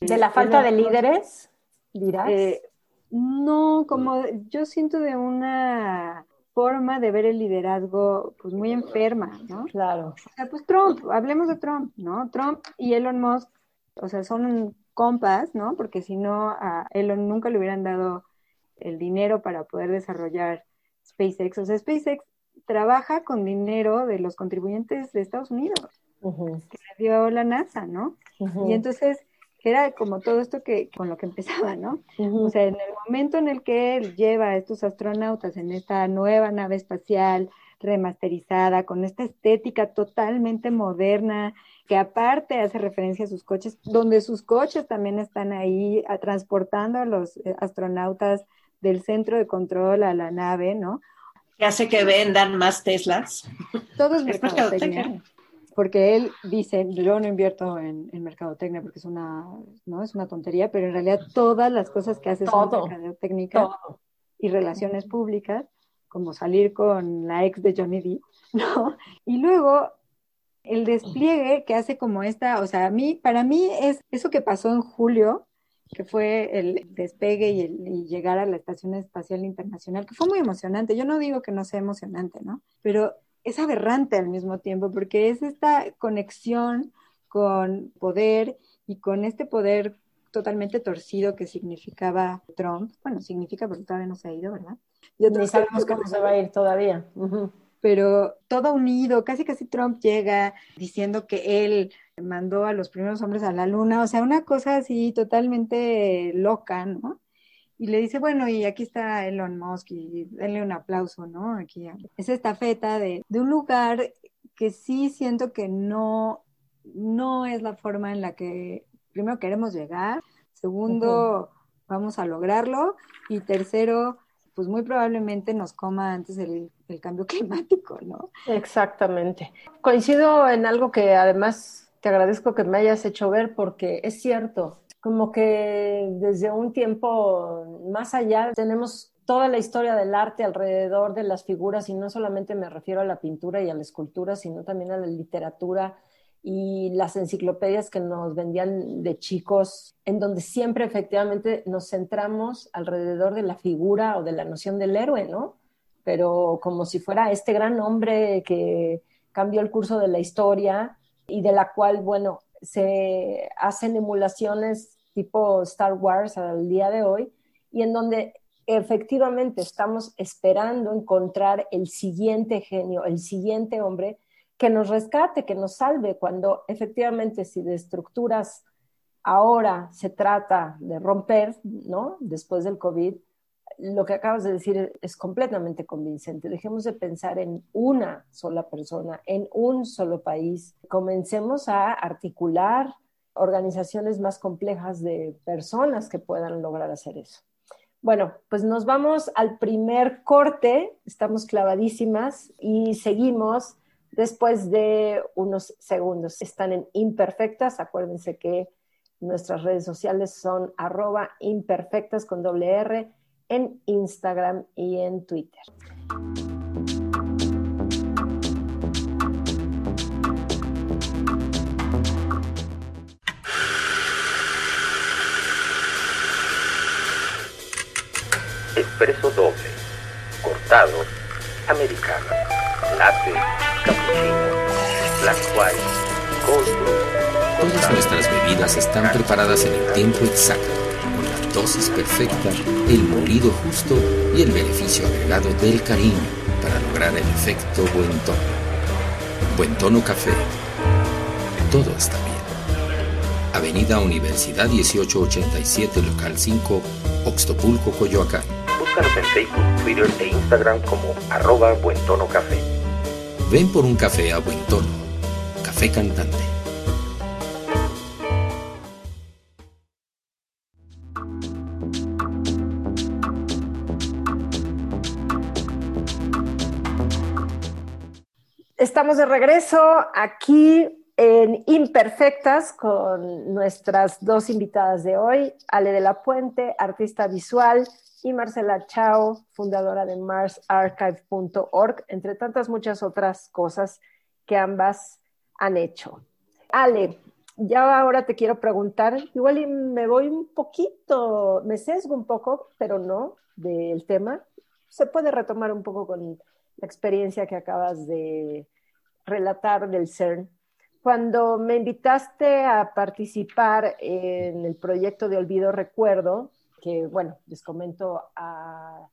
De la falta de líderes, dirás. Eh, no, como yo siento de una forma de ver el liderazgo pues muy enferma, ¿no? Claro. O sea, pues Trump, hablemos de Trump, ¿no? Trump y Elon Musk, o sea, son compas, ¿no? Porque si no, a Elon nunca le hubieran dado el dinero para poder desarrollar SpaceX. O sea, SpaceX trabaja con dinero de los contribuyentes de Estados Unidos, que le dio la NASA, ¿no? Y entonces era como todo esto que con lo que empezaba, ¿no? O sea, en el momento en el que él lleva a estos astronautas en esta nueva nave espacial remasterizada, con esta estética totalmente moderna, que aparte hace referencia a sus coches, donde sus coches también están ahí a, transportando a los eh, astronautas del centro de control a la nave, ¿no? Que hace que vendan más Teslas. Todo es mercadotecnia porque él dice, yo no invierto en, mercadotecnia porque es una, ¿no? es una tontería, pero en realidad todas las cosas que hace son mercadotecnia y relaciones públicas, como salir con la ex de Johnny D, ¿no? Y luego el despliegue que hace como esta, o sea, a mí, para mí es eso que pasó en julio, que fue el despegue y, el, y llegar a la Estación Espacial Internacional, que fue muy emocionante. Yo no digo que no sea emocionante, ¿no? Pero es aberrante al mismo tiempo, porque es esta conexión con poder y con este poder totalmente torcido que significaba Trump. Bueno, significa porque todavía no se ha ido, ¿verdad? Y Ni sabemos cómo se va a ir todavía. Pero todo unido, casi casi Trump llega diciendo que él mandó a los primeros hombres a la luna, o sea, una cosa así totalmente loca, ¿no? Y le dice, bueno, y aquí está Elon Musk y denle un aplauso, ¿no? Aquí es esta feta de, un lugar que sí siento que no, no es la forma en la que primero queremos llegar, segundo vamos a lograrlo y tercero pues muy probablemente nos coma antes el, el, cambio climático, ¿no? Exactamente. Coincido en algo que además te agradezco que me hayas hecho ver porque es cierto, como que desde un tiempo más allá tenemos toda la historia del arte alrededor de las figuras y no solamente me refiero a la pintura y a la escultura, sino también a la literatura y las enciclopedias que nos vendían de chicos, en donde siempre efectivamente nos centramos alrededor de la figura o de la noción del héroe, ¿no? Pero como si fuera este gran hombre que cambió el curso de la historia y de la cual, bueno, se hacen emulaciones tipo Star Wars al día de hoy y en donde efectivamente estamos esperando encontrar el siguiente genio, el siguiente hombre que nos rescate, que nos salve, cuando efectivamente si de estructuras ahora se trata de romper, ¿no? Después del COVID, lo que acabas de decir es completamente convincente. Dejemos de pensar en una sola persona, en un solo país. Comencemos a articular organizaciones más complejas de personas que puedan lograr hacer eso. Bueno, pues nos vamos al primer corte, estamos clavadísimas y seguimos después de unos segundos. Están en imperfectas, acuérdense que nuestras redes sociales son arroba imperfectas con doble R en Instagram y en Twitter. Expreso doble, cortado, americano, latte, cappuccino, black white, cold. Todas nuestras bebidas están preparadas en el tiempo exacto dosis perfecta, el molido justo y el beneficio agregado del cariño para lograr el efecto buen tono. Buen tono café. Todo está bien. Avenida Universidad 1887, local 5, Oxtopulco, Coyoacán. Búscanos en Facebook, Twitter e Instagram como arroba Buen Tono Café. Ven por un café a buen tono. Café cantante. De regreso aquí en Imperfectas con nuestras dos invitadas de hoy, Ale de la Puente, artista visual, y Marcela Chao, fundadora de marsarchive.org, entre tantas muchas otras cosas que ambas han hecho. Ale, ya ahora te quiero preguntar, igual me voy un poquito, me sesgo un poco, pero no del tema. Se puede retomar un poco con la experiencia que acabas de relatar del CERN. Cuando me invitaste a participar en el proyecto de Olvido Recuerdo, que bueno, les comento a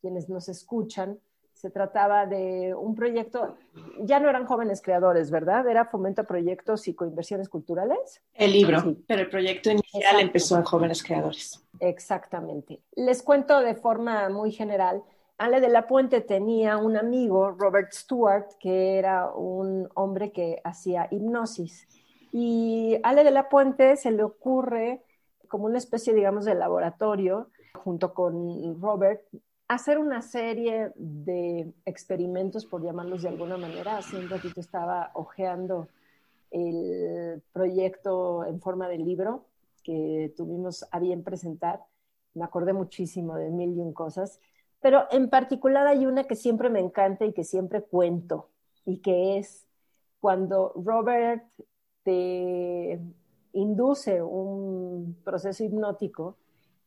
quienes nos escuchan, se trataba de un proyecto, ya no eran jóvenes creadores, ¿verdad? Era Fomento a Proyectos Psicoinversiones Culturales. El libro, Sí. pero el proyecto inicial Exacto. empezó en Jóvenes Creadores. Exactamente. Les cuento de forma muy general. Ale de la Puente tenía un amigo, Robert Stewart, que era un hombre que hacía hipnosis. Y Ale de la Puente se le ocurre, como una especie, digamos, de laboratorio, junto con Robert, hacer una serie de experimentos, por llamarlos de alguna manera. Hace un ratito estaba hojeando el proyecto en forma de libro que tuvimos a bien presentar. Me acordé muchísimo de mil y un cosas, pero en particular hay una que siempre me encanta y que siempre cuento, y que es cuando Robert te induce un proceso hipnótico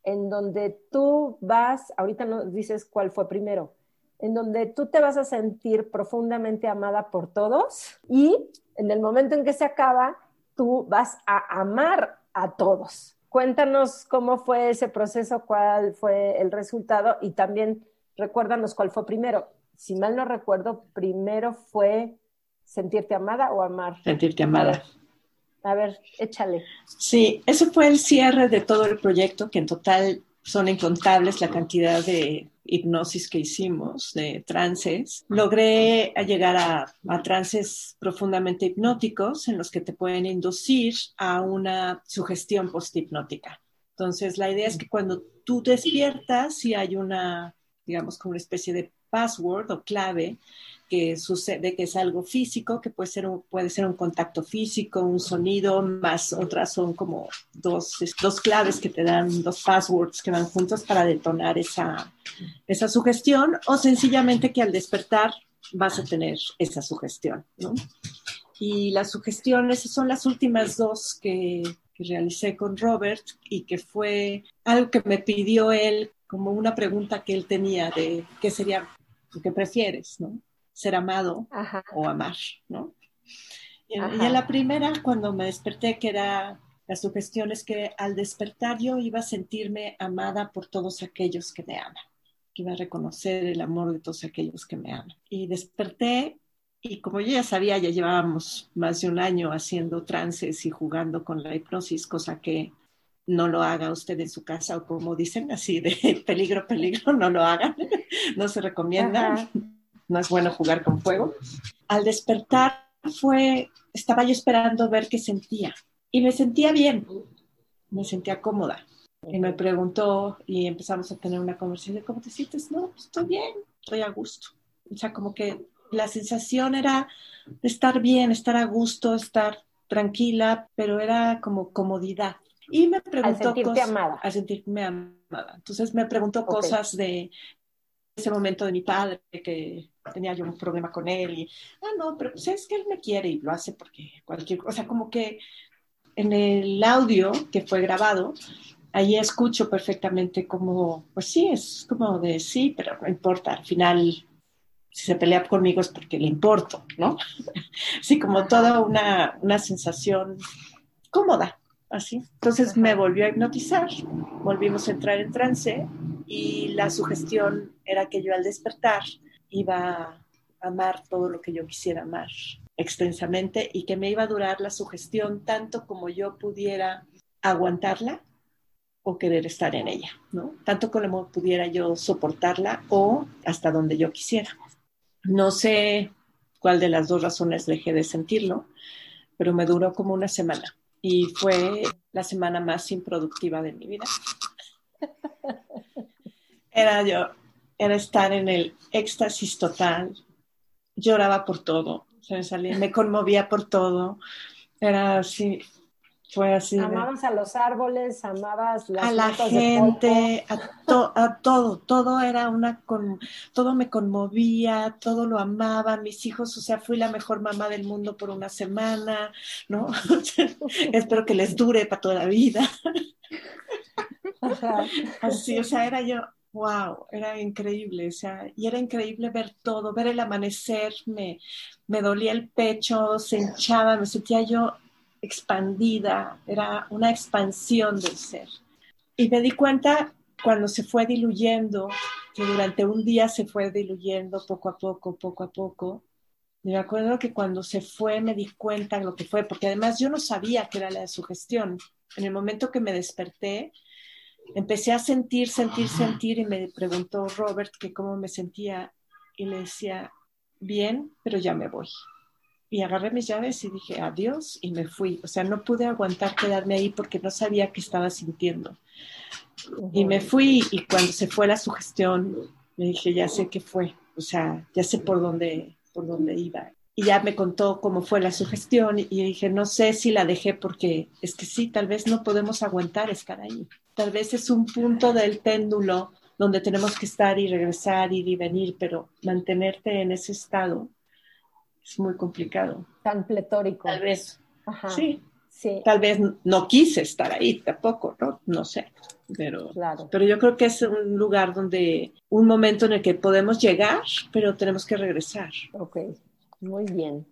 en donde tú vas, ahorita nos dices cuál fue primero, en donde tú te vas a sentir profundamente amada por todos y en el momento en que se acaba, tú vas a amar a todos. Cuéntanos cómo fue ese proceso, cuál fue el resultado y también recuérdanos cuál fue primero. Si mal no recuerdo, primero fue sentirte amada o amar. Sentirte amada. a ver, échale. Sí, ese fue el cierre de todo el proyecto, que en total son incontables la cantidad de hipnosis que hicimos, de trances. Logré llegar a, trances profundamente hipnóticos en los que te pueden inducir a una sugestión posthipnótica. Entonces, la idea es que cuando tú despiertas, si hay una, digamos, como una especie de password o clave que sucede, que es algo físico, que puede ser, un, puede ser un contacto físico, un sonido, más otras son como dos, dos claves que te dan, dos passwords que van juntos para detonar esa, esa sugestión, o sencillamente que al despertar vas a tener esa sugestión, ¿no? Y las sugestiones son las últimas dos que, que realicé con Robert y que fue algo que me pidió él como una pregunta que él tenía de qué sería, qué prefieres, ¿no? Ser amado Ajá. o amar, ¿no? Y, y en la primera, cuando me desperté, que era la sugestión es que al despertar yo iba a sentirme amada por todos aquellos que me aman, que iba a reconocer el amor de todos aquellos que me aman. Y desperté y como yo ya sabía, ya llevábamos más de un año haciendo trances y jugando con la hipnosis, cosa que no lo haga usted en su casa o como dicen así de peligro, peligro, no lo hagan, no se recomienda. Ajá. No es bueno jugar con fuego. Al despertar fue, estaba yo esperando ver qué sentía y me sentía bien, me sentía cómoda. Y me preguntó y empezamos a tener una conversación, ¿cómo te sientes? No, pues, estoy bien, estoy a gusto. O sea, como que la sensación era de estar bien, estar a gusto, estar tranquila, pero era como comodidad. Y me preguntó sentirte cosas- amada. Al sentirme amada. Entonces me preguntó cosas de ese momento de mi padre, que tenía yo un problema con él, y, ah, no, pero pues es que él me quiere y lo hace porque cualquier cosa, o sea, como que en el audio que fue grabado, ahí escucho perfectamente como, pues sí, es como de sí, pero no importa, al final si se pelea conmigo es porque le importo, ¿no? sí, como toda una, una sensación cómoda, así. Entonces me volvió a hipnotizar, volvimos a entrar en trance y la sugestión era que yo al despertar iba a amar todo lo que yo quisiera amar extensamente y que me iba a durar la sugestión tanto como yo pudiera aguantarla o querer estar en ella, ¿no? Tanto como pudiera yo soportarla o hasta donde yo quisiera. No sé cuál de las dos razones dejé de sentirlo, pero me duró como una semana y fue la semana más improductiva de mi vida. Era yo, era estar en el éxtasis total. Lloraba por todo, se me, me conmovía por todo. Era así, fue así. Amabas a los árboles, amabas a la gente, a, a, todo, todo era una, con, todo me conmovía, todo lo amaba, mis hijos, o sea, fui la mejor mamá del mundo por una semana, ¿no? Espero que les dure para toda la vida. Así, o sea, era yo, wow, era increíble, o sea, y era increíble ver todo, ver el amanecer, me, me dolía el pecho, se hinchaba, me sentía yo expandida, era una expansión del ser. Y me di cuenta cuando se fue diluyendo, que durante un día se fue diluyendo poco a poco, poco a poco. me acuerdo que cuando se fue me di cuenta lo que fue, porque además yo no sabía que era la sugestión. En el momento que me desperté, empecé a sentir, sentir, sentir y me preguntó Robert que cómo me sentía y le decía, bien, pero ya me voy y agarré mis llaves y dije adiós y me fui. O sea, no pude aguantar quedarme ahí porque no sabía qué estaba sintiendo. Y me fui y cuando se fue la sugestión, me dije, ya sé qué fue. O sea, ya sé por dónde, por dónde iba. Y ya me contó cómo fue la sugestión y dije, no sé si la dejé porque es que sí, tal vez no podemos aguantar estar ahí. Tal vez es un punto del péndulo donde tenemos que estar y regresar, ir y venir, pero mantenerte en ese estado es muy complicado. Tan pletórico. Tal vez. Sí. Sí. Tal vez no quise estar ahí tampoco, ¿no? No sé. Pero, claro. pero yo creo que es un lugar donde, un momento en el que podemos llegar, pero tenemos que regresar. Ok, muy bien.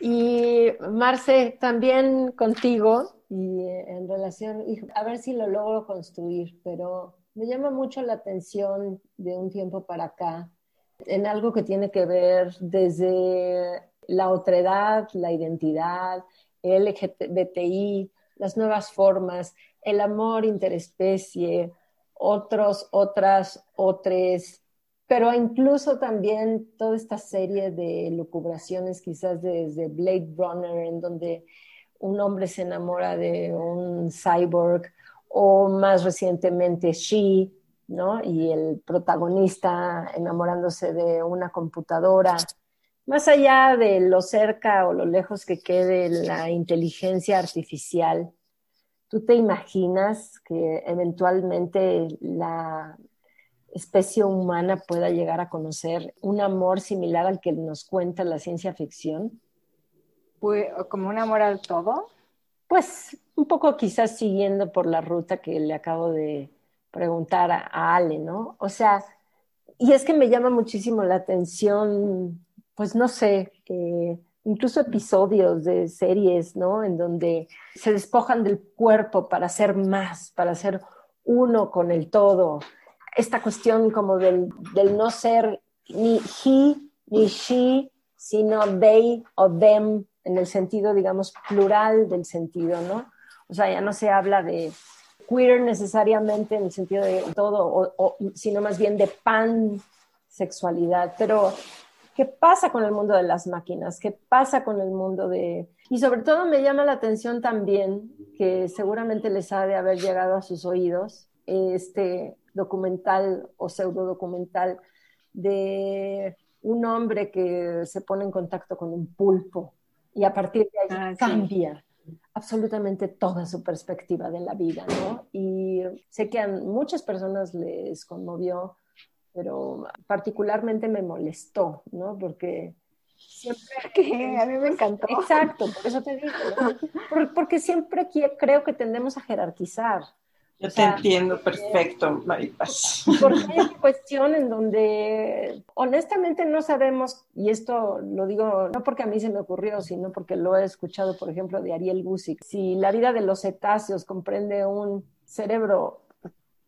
Y Marce, también contigo, y en relación, a ver si lo logro construir, pero me llama mucho la atención de un tiempo para acá en algo que tiene que ver desde la otredad, la identidad, el LGBTI, las nuevas formas, el amor interespecie, otros, otras, otros, pero incluso también toda esta serie de lucubraciones, quizás desde Blade Runner, en donde un hombre se enamora de un cyborg, o más recientemente She, ¿no? Y el protagonista enamorándose de una computadora. Más allá de lo cerca o lo lejos que quede la inteligencia artificial, ¿tú te imaginas que eventualmente la especie humana pueda llegar a conocer un amor similar al que nos cuenta la ciencia ficción? Pues, ¿Como un amor al todo? Pues un poco quizás siguiendo por la ruta que le acabo de, preguntar a, Ale, ¿no? O sea, y es que me llama muchísimo la atención, pues no sé, incluso episodios de series, ¿no? En donde se despojan del cuerpo para ser más, para ser uno con el todo. Esta cuestión como del, no ser ni he ni she, sino they o them, en el sentido, digamos, plural del sentido, ¿no? O sea, ya no se habla de queer necesariamente en el sentido de todo, sino más bien de pansexualidad. Pero, ¿qué pasa con el mundo de las máquinas? ¿Qué pasa con el mundo de... Y sobre todo me llama la atención también, que seguramente les ha de haber llegado a sus oídos, este documental o pseudo documental de un hombre que se pone en contacto con un pulpo y a partir de ahí ah, cambia absolutamente toda su perspectiva de la vida, ¿no? Y sé que a muchas personas les conmovió, pero particularmente me molestó, ¿no? Porque siempre... a mí me encantó. Exacto, por eso te digo, ¿no? porque siempre creo que tendemos a jerarquizar. Yo te entiendo perfecto, Maripaz. Porque hay una cuestión en donde honestamente no sabemos, y esto lo digo no porque a mí se me ocurrió, sino porque lo he escuchado, por ejemplo, de Ariel Gusick. Si la vida de los cetáceos comprende un cerebro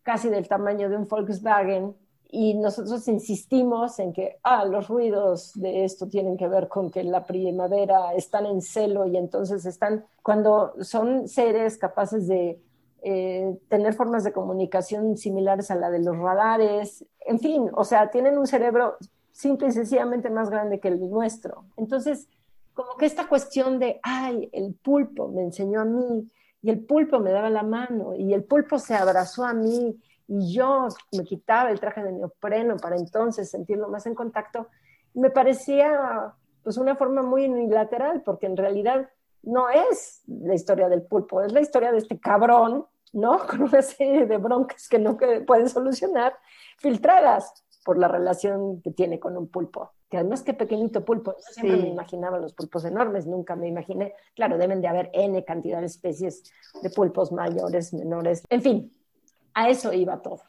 casi del tamaño de un Volkswagen, y nosotros insistimos en que ah, los ruidos de esto tienen que ver con que la primavera están en celo y entonces están, cuando son seres capaces de eh, tener formas de comunicación similares a la de los radares, en fin, o sea, tienen un cerebro simple y sencillamente más grande que el nuestro. Entonces, como que esta cuestión de, ay, el pulpo me enseñó a mí y el pulpo me daba la mano y el pulpo se abrazó a mí y yo me quitaba el traje de neopreno para entonces sentirlo más en contacto, me parecía pues una forma muy unilateral, porque en realidad no es la historia del pulpo, es la historia de este cabrón, ¿no? Con una serie de broncas que no pueden solucionar, filtradas por la relación que tiene con un pulpo. Que además, qué pequeñito pulpo. Yo siempre me imaginaba los pulpos enormes, nunca me imaginé. Claro, deben de haber N cantidad de especies de pulpos mayores, menores. En fin, a eso iba todo.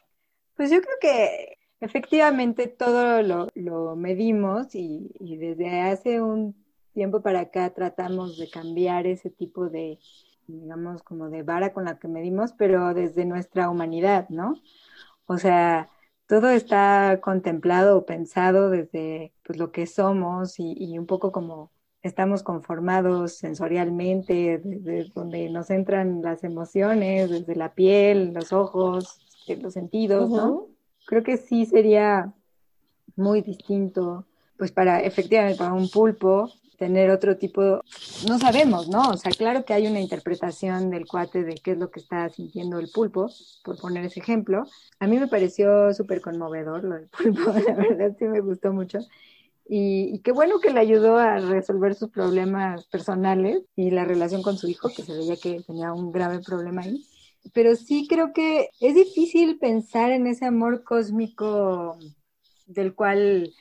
Pues yo creo que efectivamente todo lo, lo medimos y, y desde hace un tiempo para acá tratamos de cambiar ese tipo de, digamos, como de vara con la que medimos, pero desde nuestra humanidad, ¿no? O sea, todo está contemplado o pensado desde pues, lo que somos y, y, un poco como estamos conformados sensorialmente, desde donde nos entran las emociones, desde la piel, los ojos, los sentidos, ¿no? Creo que sí sería muy distinto, pues para efectivamente para un pulpo tener otro tipo, no sabemos, ¿no? O sea, claro que hay una interpretación del cuate de qué es lo que está sintiendo el pulpo, por poner ese ejemplo. A mí me pareció súper conmovedor lo del pulpo, la verdad sí me gustó mucho. Y, qué bueno que le ayudó a resolver sus problemas personales y la relación con su hijo, que se veía que tenía un grave problema ahí. Pero sí creo que es difícil pensar en ese amor cósmico del cual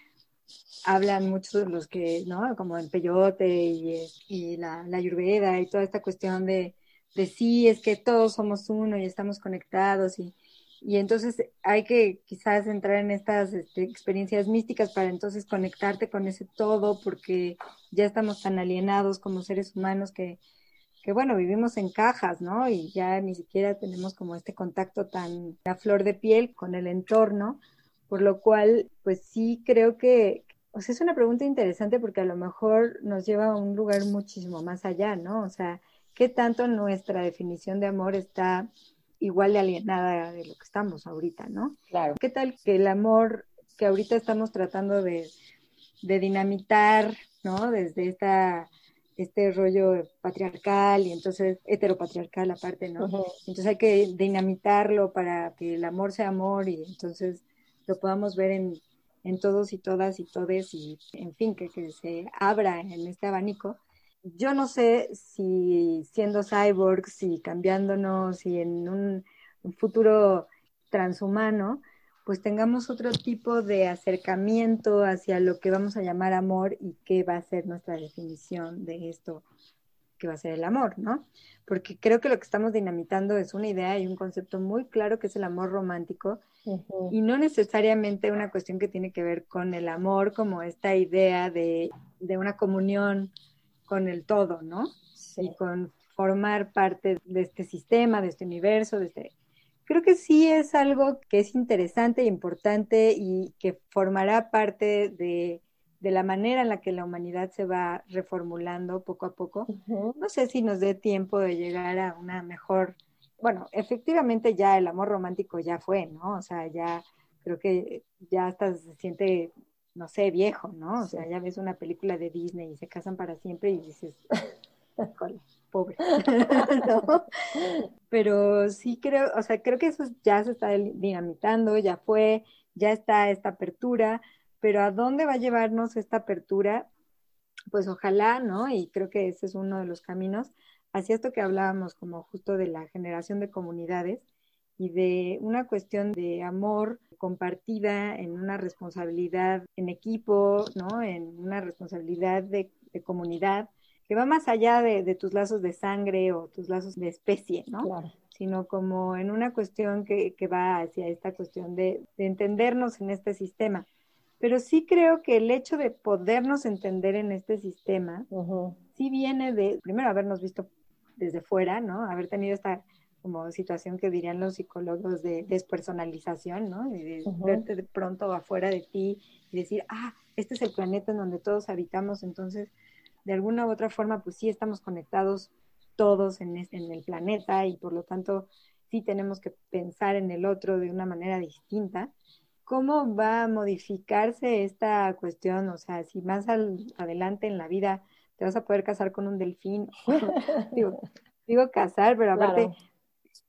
hablan muchos de los que, ¿no? Como el peyote y, y la, la ayurveda y toda esta cuestión de, de sí, es que todos somos uno y estamos conectados y, y entonces hay que quizás entrar en estas este, experiencias místicas para entonces conectarte con ese todo porque ya estamos tan alienados como seres humanos que, que bueno, vivimos en cajas, ¿no? Y ya ni siquiera tenemos como este contacto tan a flor de piel con el entorno, por lo cual, pues sí creo que, o sea, es una pregunta interesante porque a lo mejor nos lleva a un lugar muchísimo más allá, ¿no? O sea, ¿qué tanto nuestra definición de amor está igual de alienada de lo que estamos ahorita, ¿no? Claro. ¿Qué tal que el amor que ahorita estamos tratando de, de dinamitar, ¿no? Desde esta este rollo patriarcal y entonces heteropatriarcal aparte, ¿no? Uh -huh. Entonces hay que dinamitarlo para que el amor sea amor y entonces lo podamos ver en, en todos y todas y todes y en fin, que, se abra en este abanico. Yo no sé si siendo cyborgs y cambiándonos y en un futuro transhumano, pues tengamos otro tipo de acercamiento hacia lo que vamos a llamar amor y qué va a ser nuestra definición de esto que va a ser el amor, ¿no? Porque creo que lo que estamos dinamitando es una idea y un concepto muy claro que es el amor romántico uh -huh. y no necesariamente una cuestión que tiene que ver con el amor como esta idea de, de una comunión con el todo, ¿no? Sí. Y con formar parte de este sistema, de este universo, de este creo que sí es algo que es interesante e importante y que formará parte de, de, la manera en la que la humanidad se va reformulando poco a poco. Uh -huh. No sé si nos dé tiempo de llegar a una mejor, bueno, efectivamente ya el amor romántico ya fue, ¿no? O sea, ya creo que ya hasta se siente, no sé, viejo, ¿no? O sea, ya ves una película de Disney y se casan para siempre y dices, pobre. ¿no? Pero sí creo, o sea, creo que eso ya se está dinamitando, ya fue, ya está esta apertura, pero ¿a dónde va a llevarnos esta apertura? Pues ojalá, ¿no? Y creo que ese es uno de los caminos hacia esto que hablábamos como justo de la generación de comunidades y de una cuestión de amor compartida en una responsabilidad en equipo, ¿no? En una responsabilidad de, de comunidad que va más allá de, de, tus lazos de sangre o tus lazos de especie, ¿no? Claro. sino como en una cuestión que, va hacia esta cuestión de, entendernos en este sistema. Pero sí creo que el hecho de podernos entender en este sistema, sí viene de, primero, habernos visto desde fuera, ¿no? Haber tenido esta como situación que dirían los psicólogos de despersonalización, ¿no? De, verte de pronto afuera de ti y decir, ah, este es el planeta en donde todos habitamos, entonces, de alguna u otra forma, pues sí estamos conectados todos en, en el planeta y por lo tanto sí tenemos que pensar en el otro de una manera distinta. ¿Cómo va a modificarse esta cuestión? O sea, si más adelante en la vida te vas a poder casar con un delfín, digo, digo casar, pero aparte,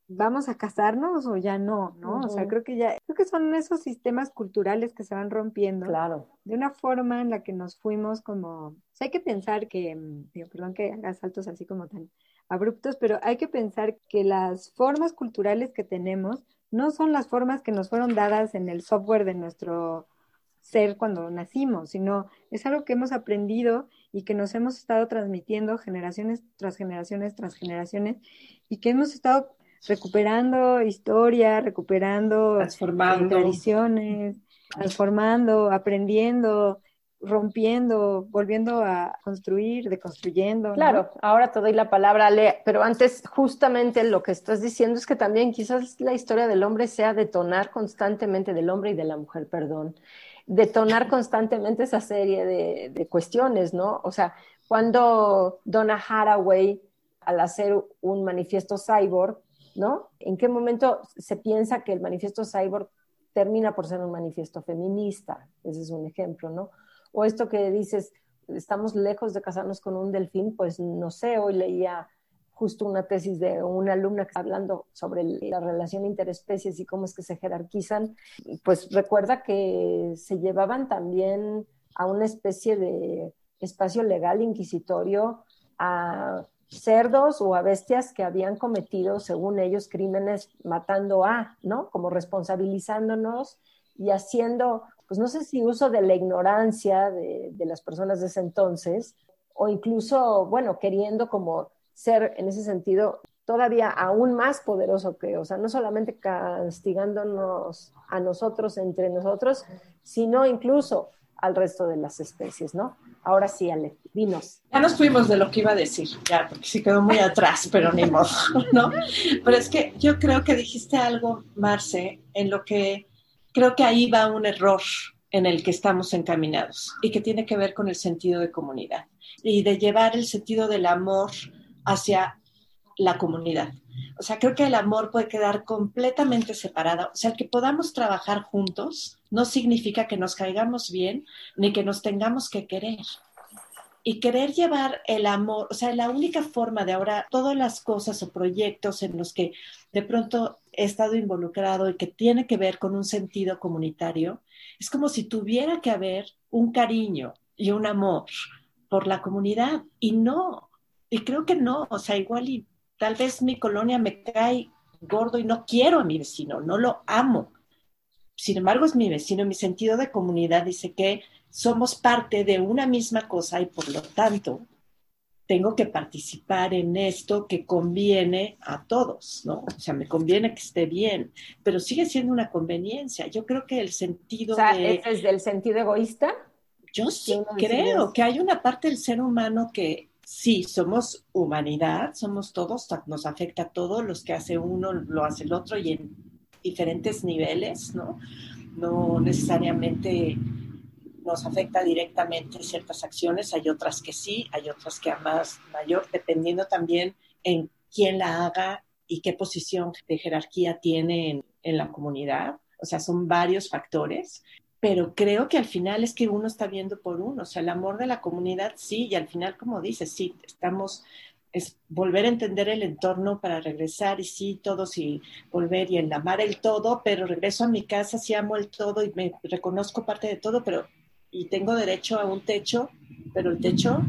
¿vamos a casarnos o ya no? ¿No? O sea, creo que ya, creo que son esos sistemas culturales que se van rompiendo. Claro. De una forma en la que nos fuimos como, o sea, hay que pensar que, mm, digo, perdón que haga saltos así como tan abruptos, pero hay que pensar que las formas culturales que tenemos no son las formas que nos fueron dadas en el software de nuestro ser cuando nacimos, sino es algo que hemos aprendido y que nos hemos estado transmitiendo generaciones tras generaciones tras generaciones y que hemos estado recuperando historia, recuperando transformando. tradiciones, transformando, aprendiendo, rompiendo, volviendo a construir, deconstruyendo. Claro, ahora te doy la palabra, Ale, pero antes justamente lo que estás diciendo es que también quizás la historia del hombre sea detonar constantemente, del hombre y de la mujer, perdón, detonar constantemente esa serie de, de cuestiones, ¿no? O sea, cuando Donna Haraway, al hacer un manifiesto cyborg, ¿no? ¿En qué momento se piensa que el manifiesto cyborg termina por ser un manifiesto feminista? Ese es un ejemplo, ¿no? O esto que dices, estamos lejos de casarnos con un delfín, pues no sé, hoy leía justo una tesis de una alumna que hablando sobre la relación interespecies y cómo es que se jerarquizan, pues recuerda que se llevaban también a una especie de espacio legal inquisitorio a cerdos o a bestias que habían cometido, según ellos, crímenes matando a, ¿no? Como responsabilizándonos y haciendo pues no sé si uso de la ignorancia de, las personas de ese entonces, o incluso, bueno, queriendo como ser en ese sentido todavía aún más poderoso que, o sea, no solamente castigándonos a nosotros entre nosotros, sino incluso al resto de las especies, ¿no? Ahora sí, Ale, dinos. Ya nos fuimos de lo que iba a decir, ya, porque sí quedó muy atrás, pero ni modo, ¿no? Pero es que yo creo que dijiste algo, Marce, en lo que creo que ahí va un error en el que estamos encaminados y que tiene que ver con el sentido de comunidad y de llevar el sentido del amor hacia la comunidad. O sea, creo que el amor puede quedar completamente separado. O sea, que podamos trabajar juntos no significa que nos caigamos bien ni que nos tengamos que querer y querer llevar el amor, o sea, la única forma de ahora, todas las cosas o proyectos en los que de pronto he estado involucrado y que tiene que ver con un sentido comunitario, es como si tuviera que haber un cariño y un amor por la comunidad y no, y creo que no, o sea, igual y tal vez mi colonia me cae gordo y no quiero a mi vecino, no lo amo. Sin embargo, es mi vecino, mi sentido de comunidad dice que somos parte de una misma cosa y por lo tanto tengo que participar en esto que conviene a todos, ¿no? O sea, me conviene que esté bien, pero sigue siendo una conveniencia. Yo creo que el sentido o sea, ¿Es del sentido egoísta? Yo sí creo que hay una parte del ser humano que sí, somos humanidad, somos todos, nos afecta a todos, los que hace uno lo hace el otro y en diferentes niveles, ¿no? No necesariamente nos afecta directamente ciertas acciones, hay otras que sí, hay otras que a más mayor, dependiendo también en quién la haga y qué posición de jerarquía tiene en, la comunidad. O sea, son varios factores, pero creo que al final es que uno está viendo por uno, o sea, el amor de la comunidad sí, y al final, como dices, sí, estamos, es volver a entender el entorno para regresar y sí, todos y volver y en amar el todo, pero regreso a mi casa, sí amo el todo y me reconozco parte de todo, pero y tengo derecho a un techo, pero el techo,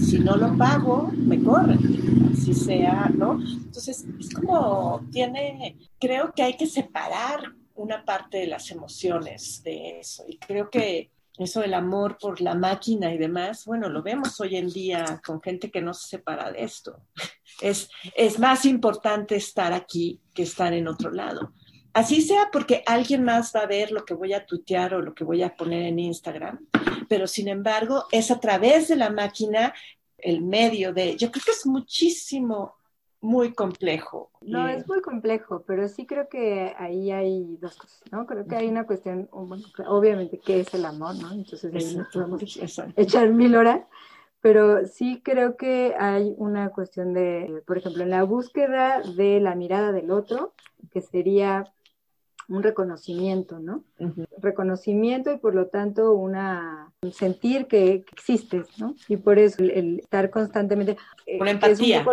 si no lo pago, me corren, así sea, ¿no? Entonces, es como tiene, creo que hay que separar una parte de las emociones de eso y creo que eso del amor por la máquina y demás, bueno, lo vemos hoy en día con gente que no se separa de esto. Es, es más importante estar aquí que estar en otro lado. Así sea porque alguien más va a ver lo que voy a tuitear o lo que voy a poner en Instagram, pero sin embargo es a través de la máquina el medio de, yo creo que es muchísimo, muy complejo. No, es muy complejo, pero sí creo que ahí hay dos cosas, ¿no? Creo que hay una cuestión, bueno, obviamente, ¿qué es el amor, no? Entonces ahí nos podemos echar mil horas, pero sí creo que hay una cuestión de, por ejemplo, en la búsqueda de la mirada del otro, que sería un reconocimiento, ¿no? Reconocimiento y por lo tanto una sentir que, existes, ¿no? Y por eso el, estar constantemente... Eh, una empatía.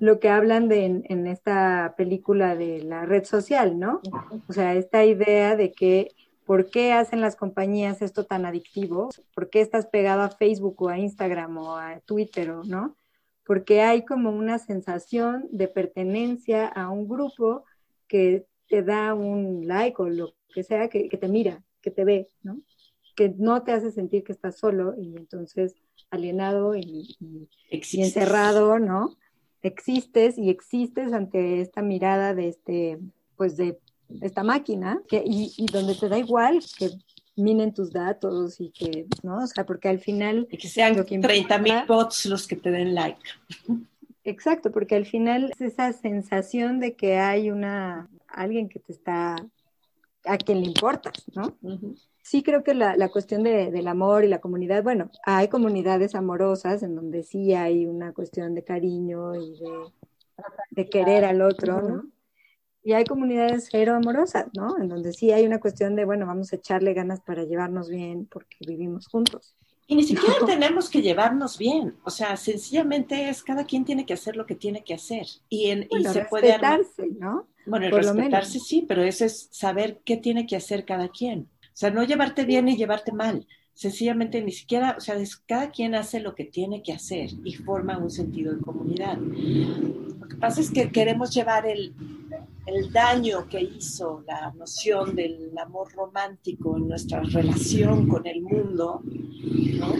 lo que hablan de en, esta película de la red social, ¿no? O sea, esta idea de que ¿Por qué hacen las compañías esto tan adictivo? ¿Por qué estás pegado a Facebook o a Instagram o a Twitter o no? Porque hay como una sensación de pertenencia a un grupo que te da un like o lo que sea, que, te mira, que te ve, ¿no? Que no te hace sentir que estás solo y entonces alienado y, encerrado, ¿no? Existes y existes ante esta mirada de este, pues de esta máquina, que, y, y donde te da igual que minen tus datos y que, ¿no? O sea, porque al final... Y que sean 30 mil bots los que te den like. Exacto, porque al final es esa sensación de que hay una alguien que te está, a quien le importas, ¿no? Sí creo que la, la cuestión de, del amor y la comunidad, bueno, hay comunidades amorosas en donde sí hay una cuestión de cariño y de, de querer al otro, ¿no? Y hay comunidades cero amorosas, ¿no? En donde sí hay una cuestión de, bueno, vamos a echarle ganas para llevarnos bien porque vivimos juntos. Y ni siquiera tenemos que llevarnos bien, o sea, sencillamente es cada quien tiene que hacer lo que tiene que hacer y, en, y se puede ¿no? Bueno, el respetarse sí, pero eso es saber qué tiene que hacer cada quien. O sea, no llevarte bien ni llevarte mal. Sencillamente ni siquiera, o sea, cada quien hace lo que tiene que hacer y forma un sentido de comunidad. Lo que pasa es que queremos llevar el, el daño que hizo la noción del amor romántico en nuestra relación con el mundo, ¿no?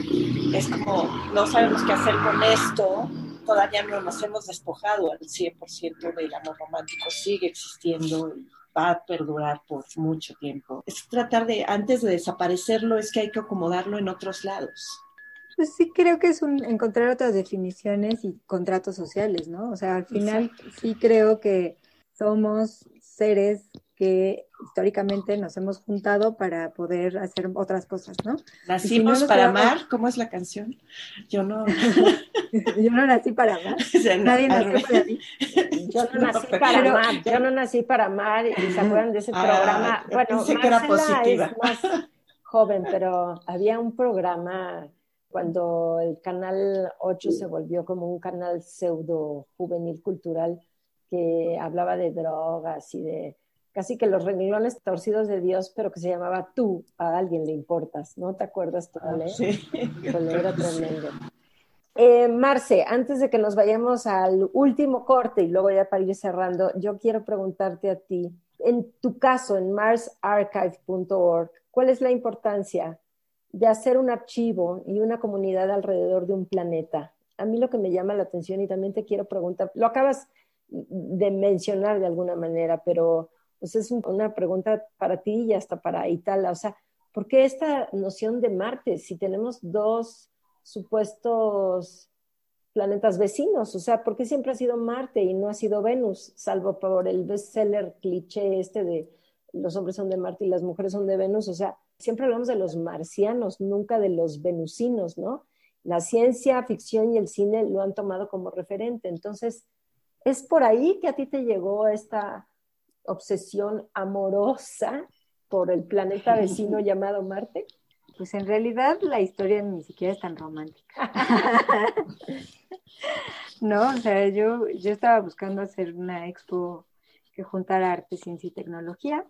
Es como, no sabemos qué hacer con esto, todavía no nos hemos despojado al 100% del amor romántico, sigue existiendo y va a perdurar por mucho tiempo. Es tratar de, antes de desaparecerlo, es que hay que acomodarlo en otros lados. Pues sí, creo que es un, encontrar otras definiciones y contratos sociales, ¿no? O sea, al final sí creo que somos seres que históricamente nos hemos juntado para poder hacer otras cosas, ¿no? Nacimos para amar, ¿cómo es la canción? Yo no. yo no nací para amar. Nadie nació para mí. Yo no, nací para amar. Yo no nací para amar y se acuerdan de ese ah, programa. Bueno, Marcela es más joven, pero había un programa cuando el canal 8 se volvió como un canal pseudo juvenil cultural que hablaba de drogas y de casi que los renglones torcidos de Dios, pero que se llamaba Tú, a alguien le importas, ¿no te acuerdas tú, Ale? Sí. era tremendo. Eh, Marce, antes de que nos vayamos al último corte y luego ya para ir cerrando, yo quiero preguntarte a ti, en tu caso, en marsarchive.org, ¿cuál es la importancia de hacer un archivo y una comunidad alrededor de un planeta? A mí lo que me llama la atención y también te quiero preguntar, lo acabas de mencionar de alguna manera, pero pues es una pregunta para ti y hasta para Itala. O sea, ¿por qué esta noción de Marte si tenemos dos supuestos planetas vecinos? O sea, ¿por qué siempre ha sido Marte y no ha sido Venus? Salvo por el bestseller cliché este de los hombres son de Marte y las mujeres son de Venus. O sea, siempre hablamos de los marcianos, nunca de los venusinos, ¿no? La ciencia ficción y el cine lo han tomado como referente. Entonces, ¿es por ahí que a ti te llegó esta obsesión amorosa por el planeta vecino llamado Marte? Pues en realidad la historia ni siquiera es tan romántica. no, o sea, yo, yo estaba buscando hacer una expo que juntara arte, ciencia y tecnología.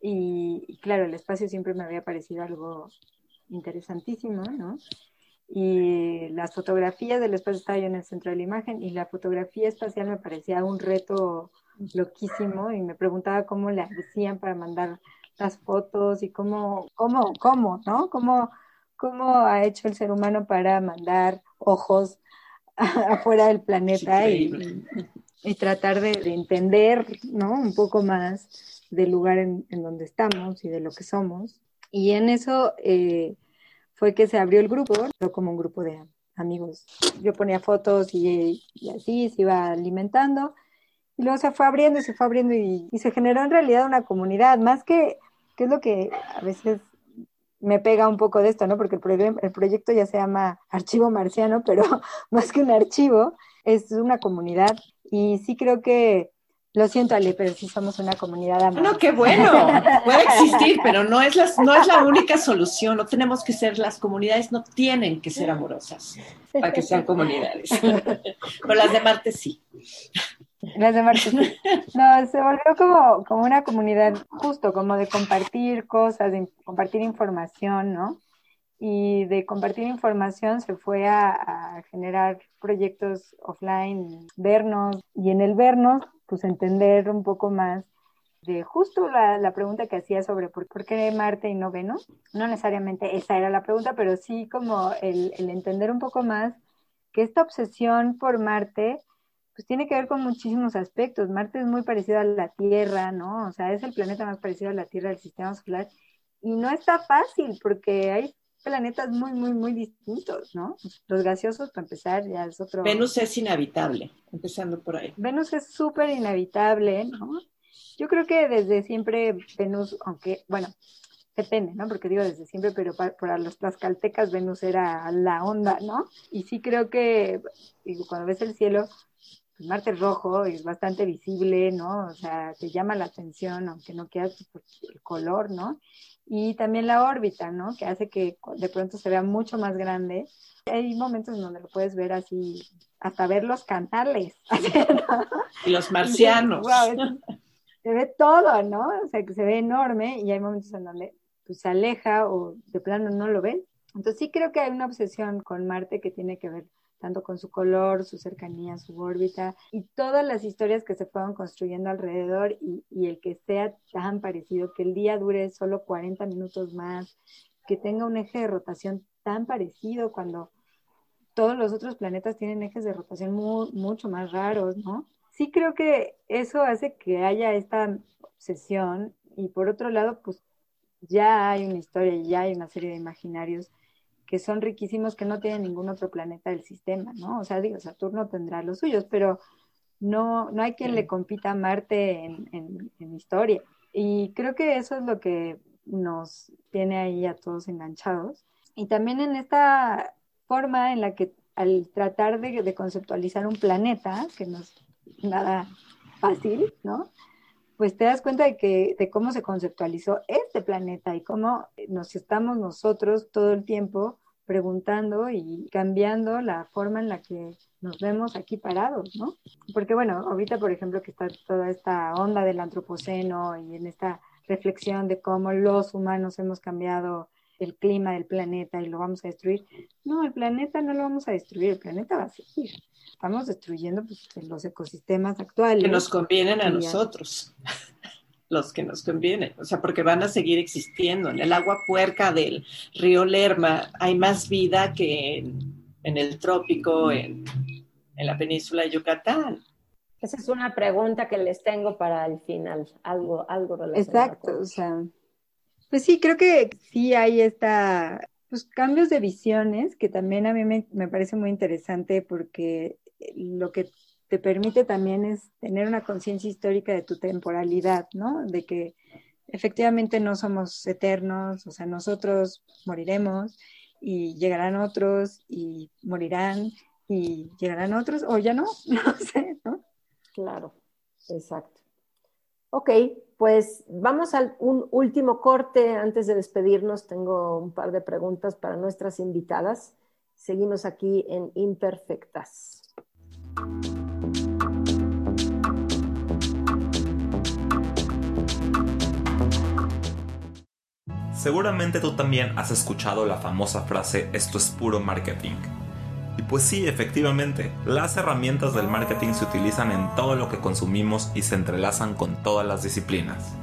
Y, claro, el espacio siempre me había parecido algo interesantísimo, ¿no? Y las fotografías del espacio estaban en el centro de la imagen y la fotografía espacial me parecía un reto loquísimo y me preguntaba cómo le hacían para mandar las fotos y cómo, cómo, cómo, ¿no? Cómo, cómo ha hecho el ser humano para mandar ojos afuera del planeta y, y, tratar de, entender, ¿no? Un poco más del lugar en, donde estamos y de lo que somos. Y en eso eh, fue que se abrió el grupo, como un grupo de amigos. Yo ponía fotos y, y así se iba alimentando. Y luego se fue abriendo y se fue abriendo y, y, se generó en realidad una comunidad, más que, que es lo que a veces me pega un poco de esto, ¿no? Porque el, el proyecto ya se llama Archivo Marciano, pero más que un archivo, es una comunidad. Y sí creo que lo siento, Ale, pero sí somos una comunidad amorosa. No, qué bueno. Puede existir, pero no es, la, no es la única solución. No tenemos que ser, las comunidades no tienen que ser amorosas para que sean comunidades. Pero las de Marte sí. Las de Marte sí. No, se volvió como, como una comunidad justo, como de compartir cosas, de compartir información, ¿no? Y de compartir información se fue a, a, generar proyectos offline, vernos y en el vernos pues entender un poco más de justo la, la pregunta que hacía sobre por, por, qué Marte y no Venus. No necesariamente esa era la pregunta, pero sí como el, el entender un poco más que esta obsesión por Marte pues tiene que ver con muchísimos aspectos. Marte es muy parecido a la Tierra, ¿no? O sea, es el planeta más parecido a la Tierra del sistema solar. Y no está fácil porque hay planetas muy, muy, muy distintos, ¿no? Los gaseosos, para empezar, ya es otro. Venus es inhabitable, empezando por ahí. Venus es súper inhabitable, ¿no? Yo creo que desde siempre Venus, aunque, bueno, depende, ¿no? Porque digo desde siempre, pero para, los tlaxcaltecas Venus era la onda, ¿no? Y sí creo que digo, cuando ves el cielo, pues Marte rojo, es bastante visible, ¿no? O sea, te llama la atención, aunque no quieras pues, el color, ¿no? y también la órbita, ¿no? Que hace que de pronto se vea mucho más grande. Hay momentos en donde lo puedes ver así, hasta ver los canales. Y los marcianos. se ve todo, ¿no? O sea, que se ve enorme y hay momentos en donde pues, se aleja o de plano no lo ven. Entonces sí creo que hay una obsesión con Marte que tiene que ver tanto con su color, su cercanía, su órbita y todas las historias que se fueron construyendo alrededor y, el que sea tan parecido, que el día dure solo 40 minutos más, que tenga un eje de rotación tan parecido cuando todos los otros planetas tienen ejes de rotación mucho más raros, ¿no? Sí creo que eso hace que haya esta obsesión y por otro lado, pues ya hay una historia, ya hay una serie de imaginarios que son riquísimos que no tienen ningún otro planeta del sistema, ¿no? O sea, digo, Saturno tendrá los suyos, pero no, no hay quien le compita a Marte en, en, historia. Y creo que eso es lo que nos tiene ahí a todos enganchados. Y también en esta forma en la que al tratar de, de conceptualizar un planeta, que no es nada fácil, ¿no? Pues te das cuenta de que de cómo se conceptualizó este planeta y cómo nos estamos nosotros todo el tiempo preguntando y cambiando la forma en la que nos vemos aquí parados, ¿no? Porque bueno, ahorita por ejemplo que está toda esta onda del antropoceno y en esta reflexión de cómo los humanos hemos cambiado el clima del planeta y lo vamos a destruir. No, el planeta no lo vamos a destruir, el planeta va a seguir estamos destruyendo pues, los ecosistemas actuales. Que nos convienen a nosotros, los que nos convienen, o sea, porque van a seguir existiendo. En el agua puerca del río Lerma hay más vida que en, el trópico, en, en la península de Yucatán. Esa es una pregunta que les tengo para el final, algo, algo relacionado. Exacto, o sea, pues sí, creo que sí hay esta, pues cambios de visiones que también a mí me, me parece muy interesante porque lo que te permite también es tener una conciencia histórica de tu temporalidad, ¿no? De que efectivamente no somos eternos, o sea, nosotros moriremos y llegarán otros y morirán y llegarán otros o ya no, no sé, ¿no? Claro, exacto. Ok, pues vamos a un último corte. Antes de despedirnos, tengo un par de preguntas para nuestras invitadas. Seguimos aquí en Imperfectas. Seguramente tú también has escuchado la famosa frase esto es puro marketing. Pues sí, efectivamente, las herramientas del marketing se utilizan en todo lo que consumimos y se entrelazan con todas las disciplinas.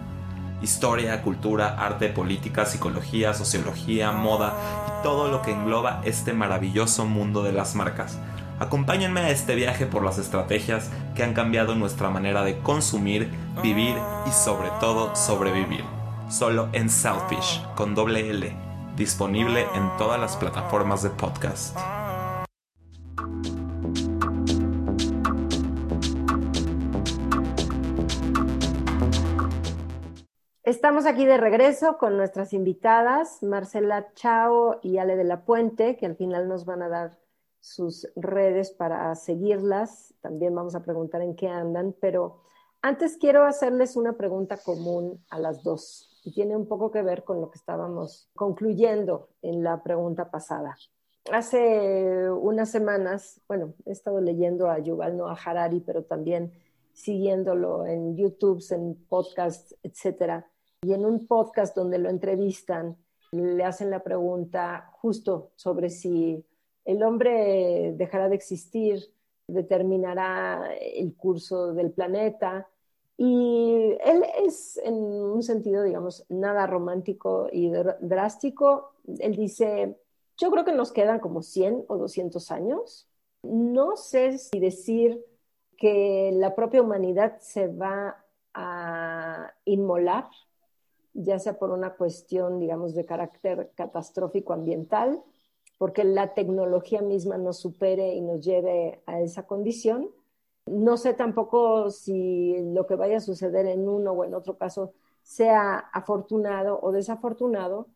historia, cultura, arte, política, psicología, sociología, moda y todo lo que engloba este maravilloso mundo de las marcas. Acompáñenme a este viaje por las estrategias que han cambiado nuestra manera de consumir, vivir y sobre todo sobrevivir. Solo en Selfish, con doble L, disponible en todas las plataformas de podcast. Estamos aquí de regreso con nuestras invitadas, Marcela Chao y Ale de la Puente, que al final nos van a dar sus redes para seguirlas. También vamos a preguntar en qué andan, pero antes quiero hacerles una pregunta común a las dos y tiene un poco que ver con lo que estábamos concluyendo en la pregunta pasada. Hace unas semanas, bueno, he estado leyendo a Yuval Noah Harari, pero también siguiéndolo en YouTube, en podcasts, etcétera y en un podcast donde lo entrevistan, le hacen la pregunta justo sobre si el hombre dejará de existir, determinará el curso del planeta. Y él es, en un sentido, digamos, nada romántico y drástico. Él dice, yo creo que nos quedan como 100 o 200 años. No sé si decir que la propia humanidad se va a inmolar ya sea por una cuestión, digamos, de carácter catastrófico ambiental, porque la tecnología misma nos supere y nos lleve a esa condición. No sé tampoco si lo que vaya a suceder en uno o en otro caso sea afortunado o desafortunado,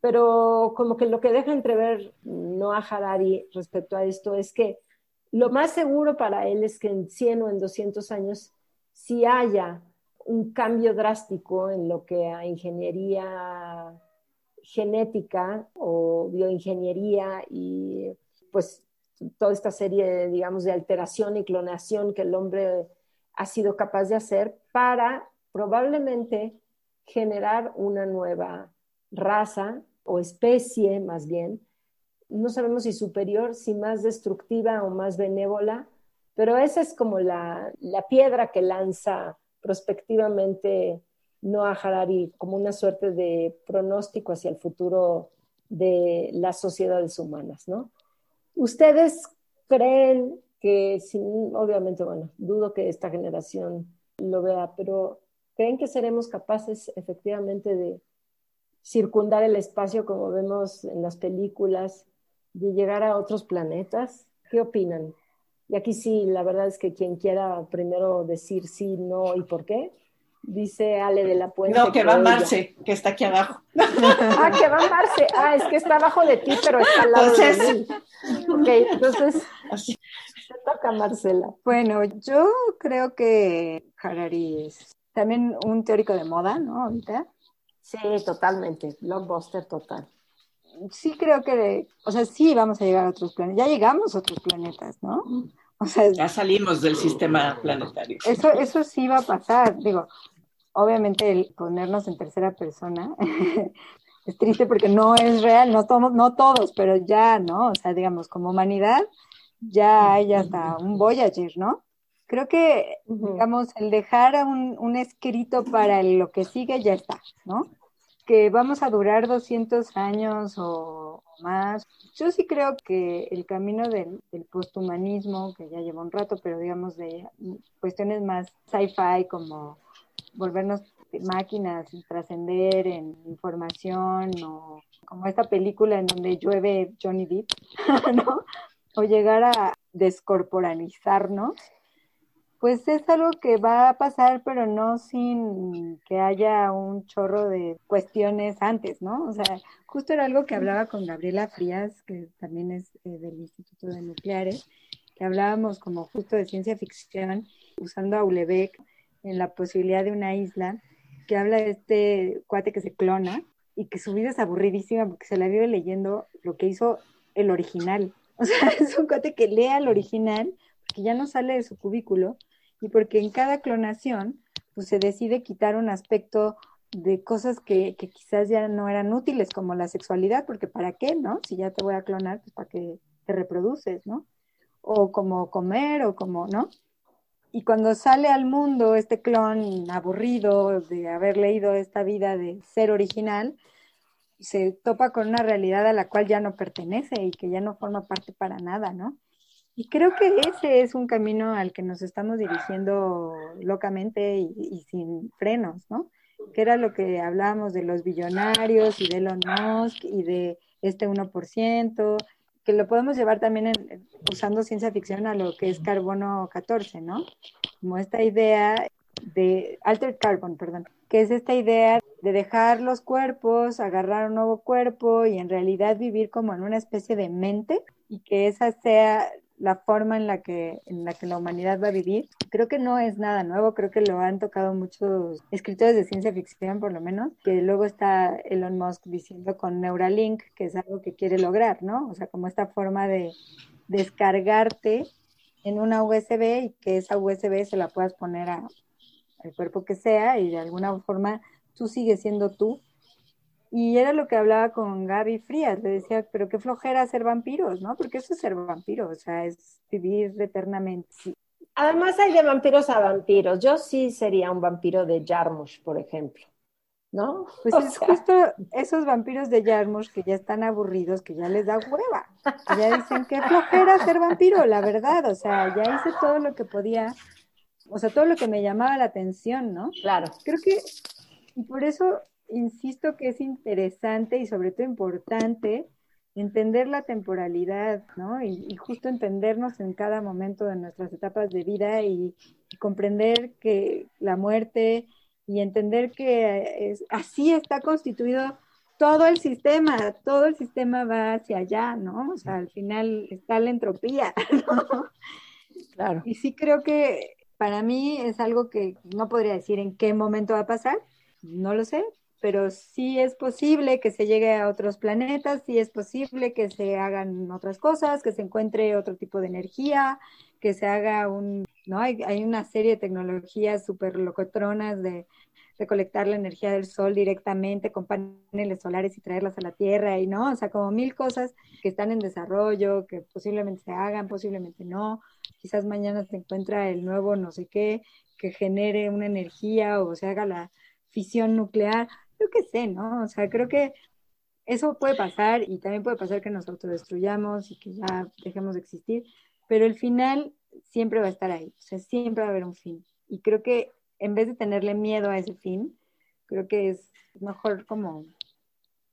pero como que lo que deja entrever Noah Harari respecto a esto es que lo más seguro para él es que en 100 o en 200 años, si haya un cambio drástico en lo que a ingeniería genética o bioingeniería y pues toda esta serie, digamos, de alteración y clonación que el hombre ha sido capaz de hacer para probablemente generar una nueva raza o especie más bien, no sabemos si superior, si más destructiva o más benévola, pero esa es como la, la piedra que lanza prospectivamente Noah Harari como una suerte de pronóstico hacia el futuro de las sociedades humanas, ¿no? ¿Ustedes creen que, obviamente, bueno, dudo que esta generación lo vea, pero creen que seremos capaces efectivamente de circundar el espacio como vemos en las películas, de llegar a otros planetas? ¿Qué opinan? Y aquí sí, la verdad es que quien quiera primero decir sí, no y por qué, dice Ale de la Puente. No, que, va Marce, que está aquí abajo. ah, que va Marce. Ah, es que está abajo de ti, pero está al lado de mí. Ok, entonces te toca Marcela. Bueno, yo creo que Harari es también un teórico de moda, ¿no? Ahorita. Sí, totalmente. Blockbuster total sí creo que, o sea, sí vamos a llegar a otros planetas. Ya llegamos a otros planetas, ¿no? O sea, ya salimos del sistema planetario. Eso, eso sí va a pasar. Digo, obviamente el ponernos en tercera persona es triste porque no es real, no, no todos, pero ya, ¿no? O sea, digamos, como humanidad, ya hay hasta un Voyager, ¿no? Creo que, digamos, el dejar un, un escrito para lo que sigue ya está, ¿no? Que vamos a durar 200 años o más. Yo sí creo que el camino del, posthumanismo, que ya lleva un rato, pero digamos de cuestiones más sci-fi como volvernos máquinas y trascender en información o como esta película en donde llueve Johnny Depp, ¿no? O llegar a descorporalizarnos pues es algo que va a pasar, pero no sin que haya un chorro de cuestiones antes, ¿no? O sea, justo era algo que hablaba con Gabriela Frías, que también es eh, del Instituto de Nucleares, que hablábamos como justo de ciencia ficción, usando a Ulebeck en la posibilidad de una isla, que habla de este cuate que se clona y que su vida es aburridísima porque se la vive leyendo lo que hizo el original. O sea, es un cuate que lea el original, que ya no sale de su cubículo, y porque en cada clonación pues, se decide quitar un aspecto de cosas que, quizás ya no eran útiles, como la sexualidad, porque ¿para qué, no? Si ya te voy a clonar, pues para que te reproduces, ¿no? O como comer, o como, ¿no? Y cuando sale al mundo este clon aburrido de haber leído esta vida de ser original, se topa con una realidad a la cual ya no pertenece y que ya no forma parte para nada, ¿no? Y creo que ese es un camino al que nos estamos dirigiendo locamente y, sin frenos, ¿no? Que era lo que hablábamos de los billonarios y de Elon Musk y de este 1%, que lo podemos llevar también usando ciencia ficción a lo que es carbono 14, ¿no? Como esta idea de altered carbon, perdón, que es esta idea de dejar los cuerpos, agarrar un nuevo cuerpo y en realidad vivir como en una especie de mente y que esa sea la forma en la que en la que la humanidad va a vivir. Creo que no es nada nuevo, creo que lo han tocado muchos escritores de ciencia ficción por lo menos, que luego está Elon Musk diciendo con Neuralink que es algo que quiere lograr, ¿no? O sea, como esta forma de descargarte en una USB y que esa USB se la puedas poner a, al cuerpo que sea y de alguna forma tú sigues siendo tú y era lo que hablaba con Gaby Frías, le decía, pero qué flojera ser vampiros, ¿no? Porque eso es ser vampiro, o sea, es vivir eternamente. Además hay de vampiros a vampiros. Yo sí sería un vampiro de Jarmusch, por ejemplo, ¿no? Pues es justo esos vampiros de Jarmusch que ya están aburridos, que ya les da hueva. Ya dicen, qué flojera ser vampiro, la verdad, o sea, ya hice todo lo que podía, o sea, todo lo que me llamaba la atención, ¿no? Claro. Creo que, y por eso insisto que es interesante y sobre todo importante entender la temporalidad, ¿no? Y, justo entendernos en cada momento de nuestras etapas de vida y, comprender que la muerte y entender que es, así está constituido todo el sistema, todo el sistema va hacia allá, ¿no? O sea, al final está la entropía, ¿no? Claro. Y sí creo que para mí es algo que no podría decir en qué momento va a pasar, no lo sé, pero sí es posible que se llegue a otros planetas, sí es posible que se hagan otras cosas, que se encuentre otro tipo de energía, que se haga un, ¿no? Hay, hay una serie de tecnologías súper locotronas de recolectar la energía del sol directamente con paneles solares y traerlas a la Tierra y no, o sea, como mil cosas que están en desarrollo, que posiblemente se hagan, posiblemente no. Quizás mañana se encuentra el nuevo no sé qué que genere una energía o se haga la fisión nuclear yo qué sé, ¿no? O sea, creo que eso puede pasar y también puede pasar que nos autodestruyamos y que ya dejemos de existir, pero el final siempre va a estar ahí, o sea, siempre va a haber un fin. Y creo que en vez de tenerle miedo a ese fin, creo que es mejor como,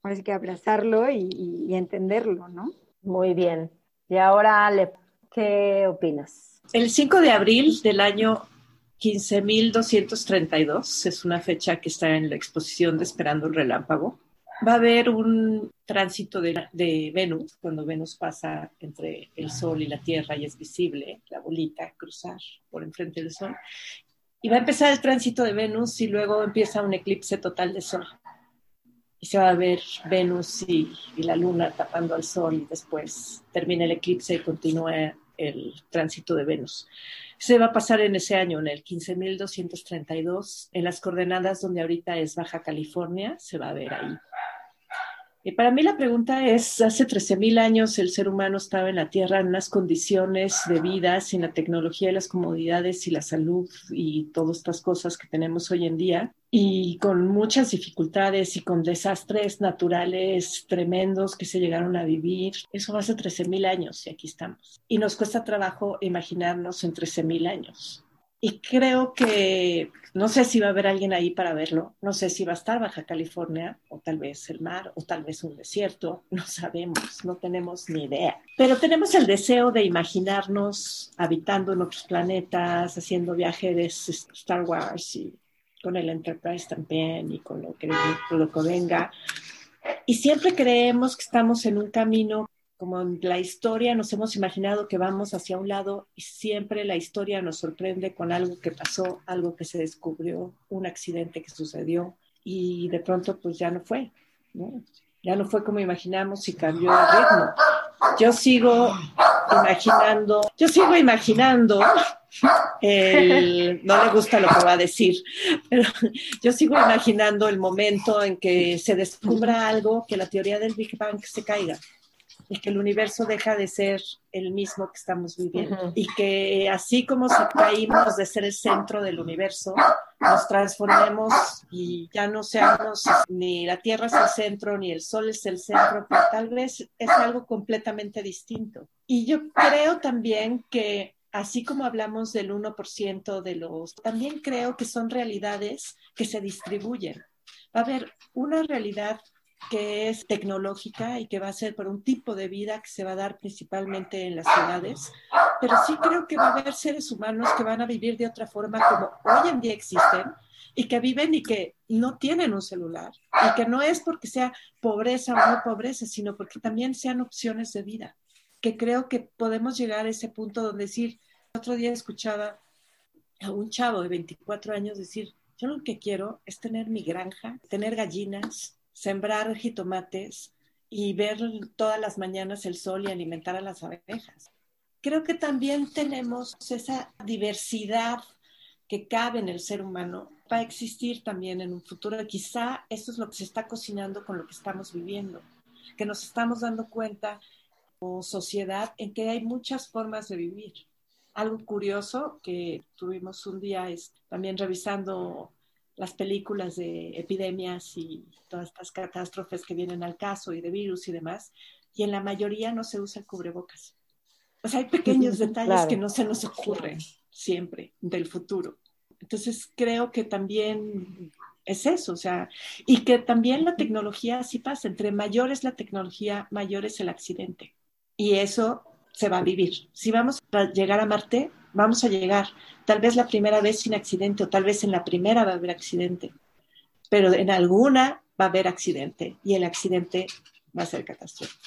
ahora que abrazarlo y, y entenderlo, ¿no? Muy bien. Y ahora, Ale, ¿qué opinas? El 5 de abril del año 15.232 es una fecha que está en la exposición de Esperando el Relámpago. Va a haber un tránsito de, Venus, cuando Venus pasa entre el Sol y la Tierra y es visible la bolita cruzar por enfrente del Sol. Y va a empezar el tránsito de Venus y luego empieza un eclipse total de Sol. Y se va a ver Venus y, y la Luna tapando al Sol y después termina el eclipse y continúa el tránsito de Venus se va a pasar en ese año, en el 15.232, en las coordenadas donde ahorita es Baja California, se va a ver ahí. Y para mí la pregunta es, hace 13.000 años el ser humano estaba en la Tierra en unas condiciones de vida sin la tecnología y las comodidades y la salud y todas estas cosas que tenemos hoy en día y con muchas dificultades y con desastres naturales tremendos que se llegaron a vivir. Eso hace 13.000 años y aquí estamos. Y nos cuesta trabajo imaginarnos en 13.000 años. Y creo que no sé si va a haber alguien ahí para verlo, no sé si va a estar Baja California o tal vez el mar o tal vez un desierto, no sabemos, no tenemos ni idea. Pero tenemos el deseo de imaginarnos habitando en otros planetas, haciendo viajes Star Wars y con el Enterprise también y con lo que, con lo que venga. Y siempre creemos que estamos en un camino como en la historia nos hemos imaginado que vamos hacia un lado y siempre la historia nos sorprende con algo que pasó, algo que se descubrió, un accidente que sucedió y de pronto pues ya no fue, ya no fue como imaginamos y cambió el ritmo. Yo sigo imaginando, yo sigo imaginando, no le gusta lo que va a decir, pero yo sigo imaginando el momento en que se descubra algo, que la teoría del Big Bang se caiga y que el universo deja de ser el mismo que estamos viviendo y que así como si caímos de ser el centro del universo, nos transformemos y ya no seamos ni la Tierra es el centro ni el Sol es el centro, pero tal vez es algo completamente distinto. Y yo creo también que así como hablamos del 1% de los, también creo que son realidades que se distribuyen. Va a haber una realidad que es tecnológica y que va a ser por un tipo de vida que se va a dar principalmente en las ciudades, pero sí creo que va a haber seres humanos que van a vivir de otra forma como hoy en día existen y que viven y que no tienen un celular y que no es porque sea pobreza o no pobreza, sino porque también sean opciones de vida, que creo que podemos llegar a ese punto donde decir, otro día escuchaba a un chavo de 24 años decir, yo lo que quiero es tener mi granja, tener gallinas, sembrar jitomates y ver todas las mañanas el sol y alimentar a las abejas. Creo que también tenemos esa diversidad que cabe en el ser humano va a existir también en un futuro. Quizá eso es lo que se está cocinando con lo que estamos viviendo, que nos estamos dando cuenta como sociedad en que hay muchas formas de vivir. Algo curioso que tuvimos un día es también revisando las películas de epidemias y todas estas catástrofes que vienen al caso y de virus y demás, y en la mayoría no se usa el cubrebocas. O sea, hay pequeños detalles que no se nos ocurren siempre del futuro. Entonces, creo que también es eso, o sea, y que también la tecnología así pasa, entre mayor es la tecnología, mayor es el accidente. Y eso se va a vivir. Si vamos a llegar a Marte, vamos a llegar, tal vez la primera vez sin accidente o tal vez en la primera va a haber accidente, pero en alguna va a haber accidente y el accidente va a ser catastrófico.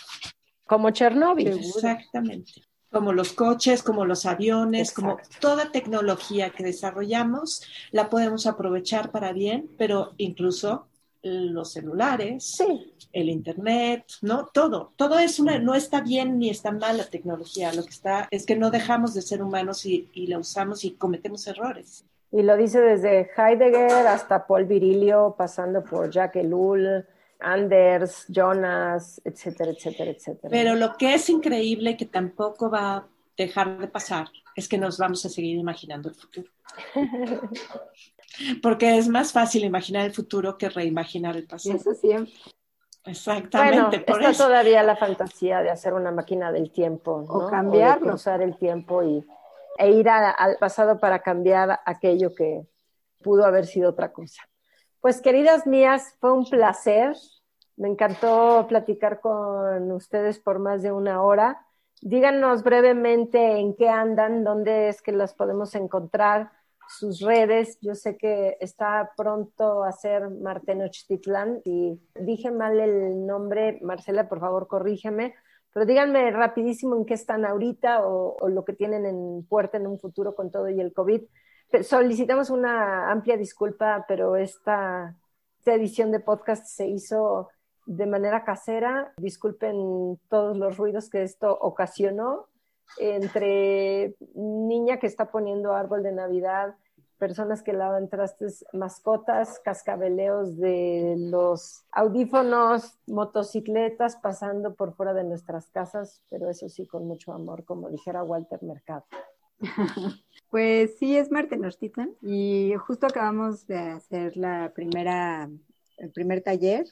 Como Chernóbil. Exactamente. Como los coches, como los aviones, como toda tecnología que desarrollamos, la podemos aprovechar para bien, pero incluso los celulares, el internet, ¿no? Todo, todo es una, no está bien ni está mal la tecnología, lo que está es que no dejamos de ser humanos y, la usamos y cometemos errores. Y lo dice desde Heidegger hasta Paul Virilio, pasando por Jacques Ellul, Anders, Jonas, etcétera, etcétera, etcétera. Pero lo que es increíble que tampoco va a dejar de pasar es que nos vamos a seguir imaginando el futuro. Porque es más fácil imaginar el futuro que reimaginar el pasado. Eso siempre. Exactamente. Bueno, está todavía la fantasía de hacer una máquina del tiempo, ¿no? O cambiarlo. usar el tiempo y, e ir al pasado para cambiar aquello que pudo haber sido otra cosa. Pues queridas mías, fue un placer. Me encantó platicar con ustedes por más de una hora. Díganos brevemente en qué andan, dónde es que las podemos encontrar sus redes. Yo sé que está pronto a ser Martenochtitlán. y dije mal el nombre, Marcela, por favor, corrígeme. Pero díganme rapidísimo en qué están ahorita o, lo que tienen en puerta en un futuro con todo y el COVID. Solicitamos una amplia disculpa, pero esta, esta edición de podcast se hizo de manera casera. Disculpen todos los ruidos que esto ocasionó entre niña que está poniendo árbol de Navidad, personas que lavan trastes, mascotas, cascabeleos de los audífonos, motocicletas pasando por fuera de nuestras casas, pero eso sí con mucho amor, como dijera Walter Mercado. Pues sí, es Martenochtitlan y justo acabamos de hacer la primera, el primer taller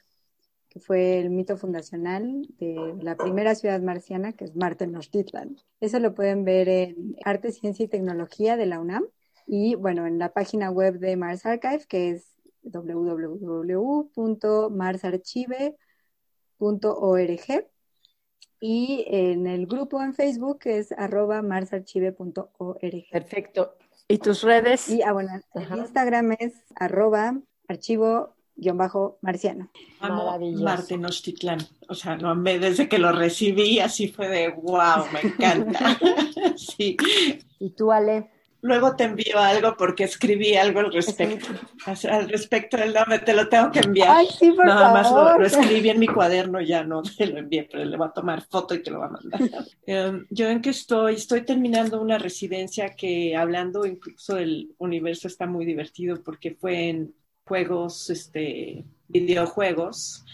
que fue el mito fundacional de la primera ciudad marciana, que es Marte Tenochtitlan. Eso lo pueden ver en Arte, Ciencia y Tecnología de la UNAM y, bueno, en la página web de Mars Archive, que es www.marsarchive.org y en el grupo en Facebook que es arroba marsarchive.org. Perfecto. ¿Y tus redes? Y, ah, bueno, el Instagram es arroba archivo guion bajo marciano. Amo Marte Nochtitlán. O sea, no desde que lo recibí, así fue de wow, me encanta. sí. ¿Y tú, Ale? Luego te envío algo porque escribí algo al respecto. Al respecto del nombre, te lo tengo que enviar. Ay, sí, por Nada más lo, escribí en mi cuaderno, ya no te lo envié, pero le voy a tomar foto y te lo voy a mandar. Em, yo en que estoy, estoy terminando una residencia que hablando incluso del universo está muy divertido porque fue en juegos este, videojuegos,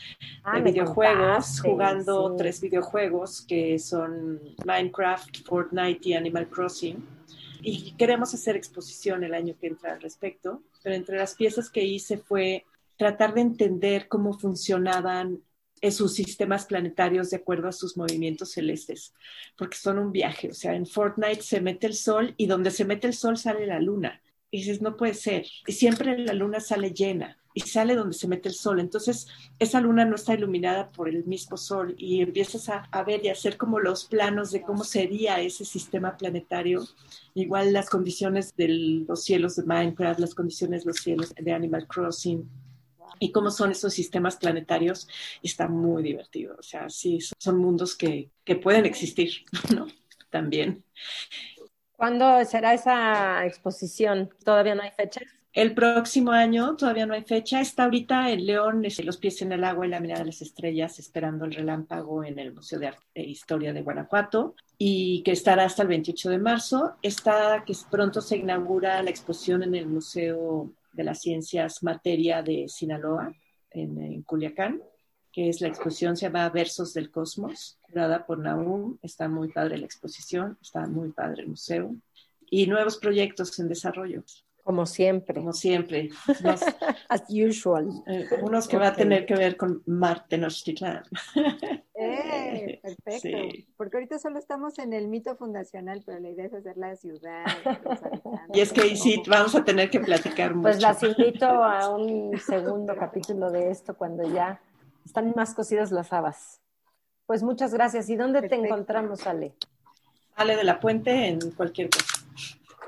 Ah, de videojuegos, jugando sí. tres videojuegos que son Minecraft, Fortnite y Animal Crossing. Y queremos hacer exposición el año que entra al respecto, pero entre las piezas que hice fue tratar de entender cómo funcionaban sus sistemas planetarios de acuerdo a sus movimientos celestes, porque son un viaje, o sea, en Fortnite se mete el sol y donde se mete el sol sale la luna. Y dices, no puede ser. Y siempre la luna sale llena y sale donde se mete el sol. Entonces, esa luna no está iluminada por el mismo sol y empiezas a, a ver y a hacer como los planos de cómo sería ese sistema planetario. Igual las condiciones de los cielos de Minecraft, las condiciones de los cielos de Animal Crossing y cómo son esos sistemas planetarios. Está muy divertido. O sea, sí, son, son mundos que, que pueden existir, ¿no? También. ¿Cuándo será esa exposición? ¿Todavía no hay fecha? El próximo año, todavía no hay fecha, está ahorita en León, este, Los pies en el agua y la mirada de las estrellas, esperando el relámpago en el Museo de Arte e Historia de Guanajuato, y que estará hasta el 28 de marzo. Está que pronto se inaugura la exposición en el Museo de las Ciencias Materia de Sinaloa, en, en Culiacán, que es la exposición, se llama Versos del Cosmos, curada por Naum. Está muy padre la exposición, está muy padre el museo. Y nuevos proyectos en desarrollo. Como siempre. Como siempre. Unos, As usual. eh, unos que va a tener que ver con Mar Tenochtitlán. ¡Eh! Perfecto. Sí. Porque ahorita solo estamos en el mito fundacional, pero la idea es hacer la ciudad. Y es que ahí sí, vamos a tener que platicar mucho. Pues las invito a un segundo capítulo de esto cuando ya están más cocidas las habas. Pues muchas gracias. ¿Y dónde te encontramos, Ale? Ale de la Puente en cualquier cosa.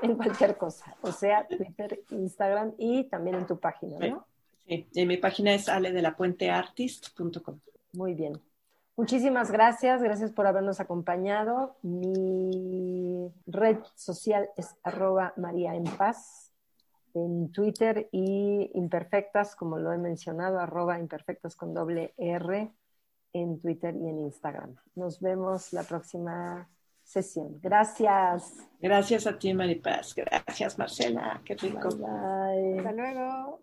En cualquier cosa. O sea, Twitter, Instagram y también en tu página, ¿no? Sí, y mi página es aledelapuenteartist.com. Muy bien. Muchísimas gracias, gracias por habernos acompañado. Mi red social es arroba María en Paz en Twitter y imperfectas, como lo he mencionado, arroba imperfectas con doble R en Twitter y en Instagram. Nos vemos la próxima sesión. Gracias. Gracias a ti, Maripaz. Gracias, Marcela. Qué rico. Bye, bye. Hasta luego.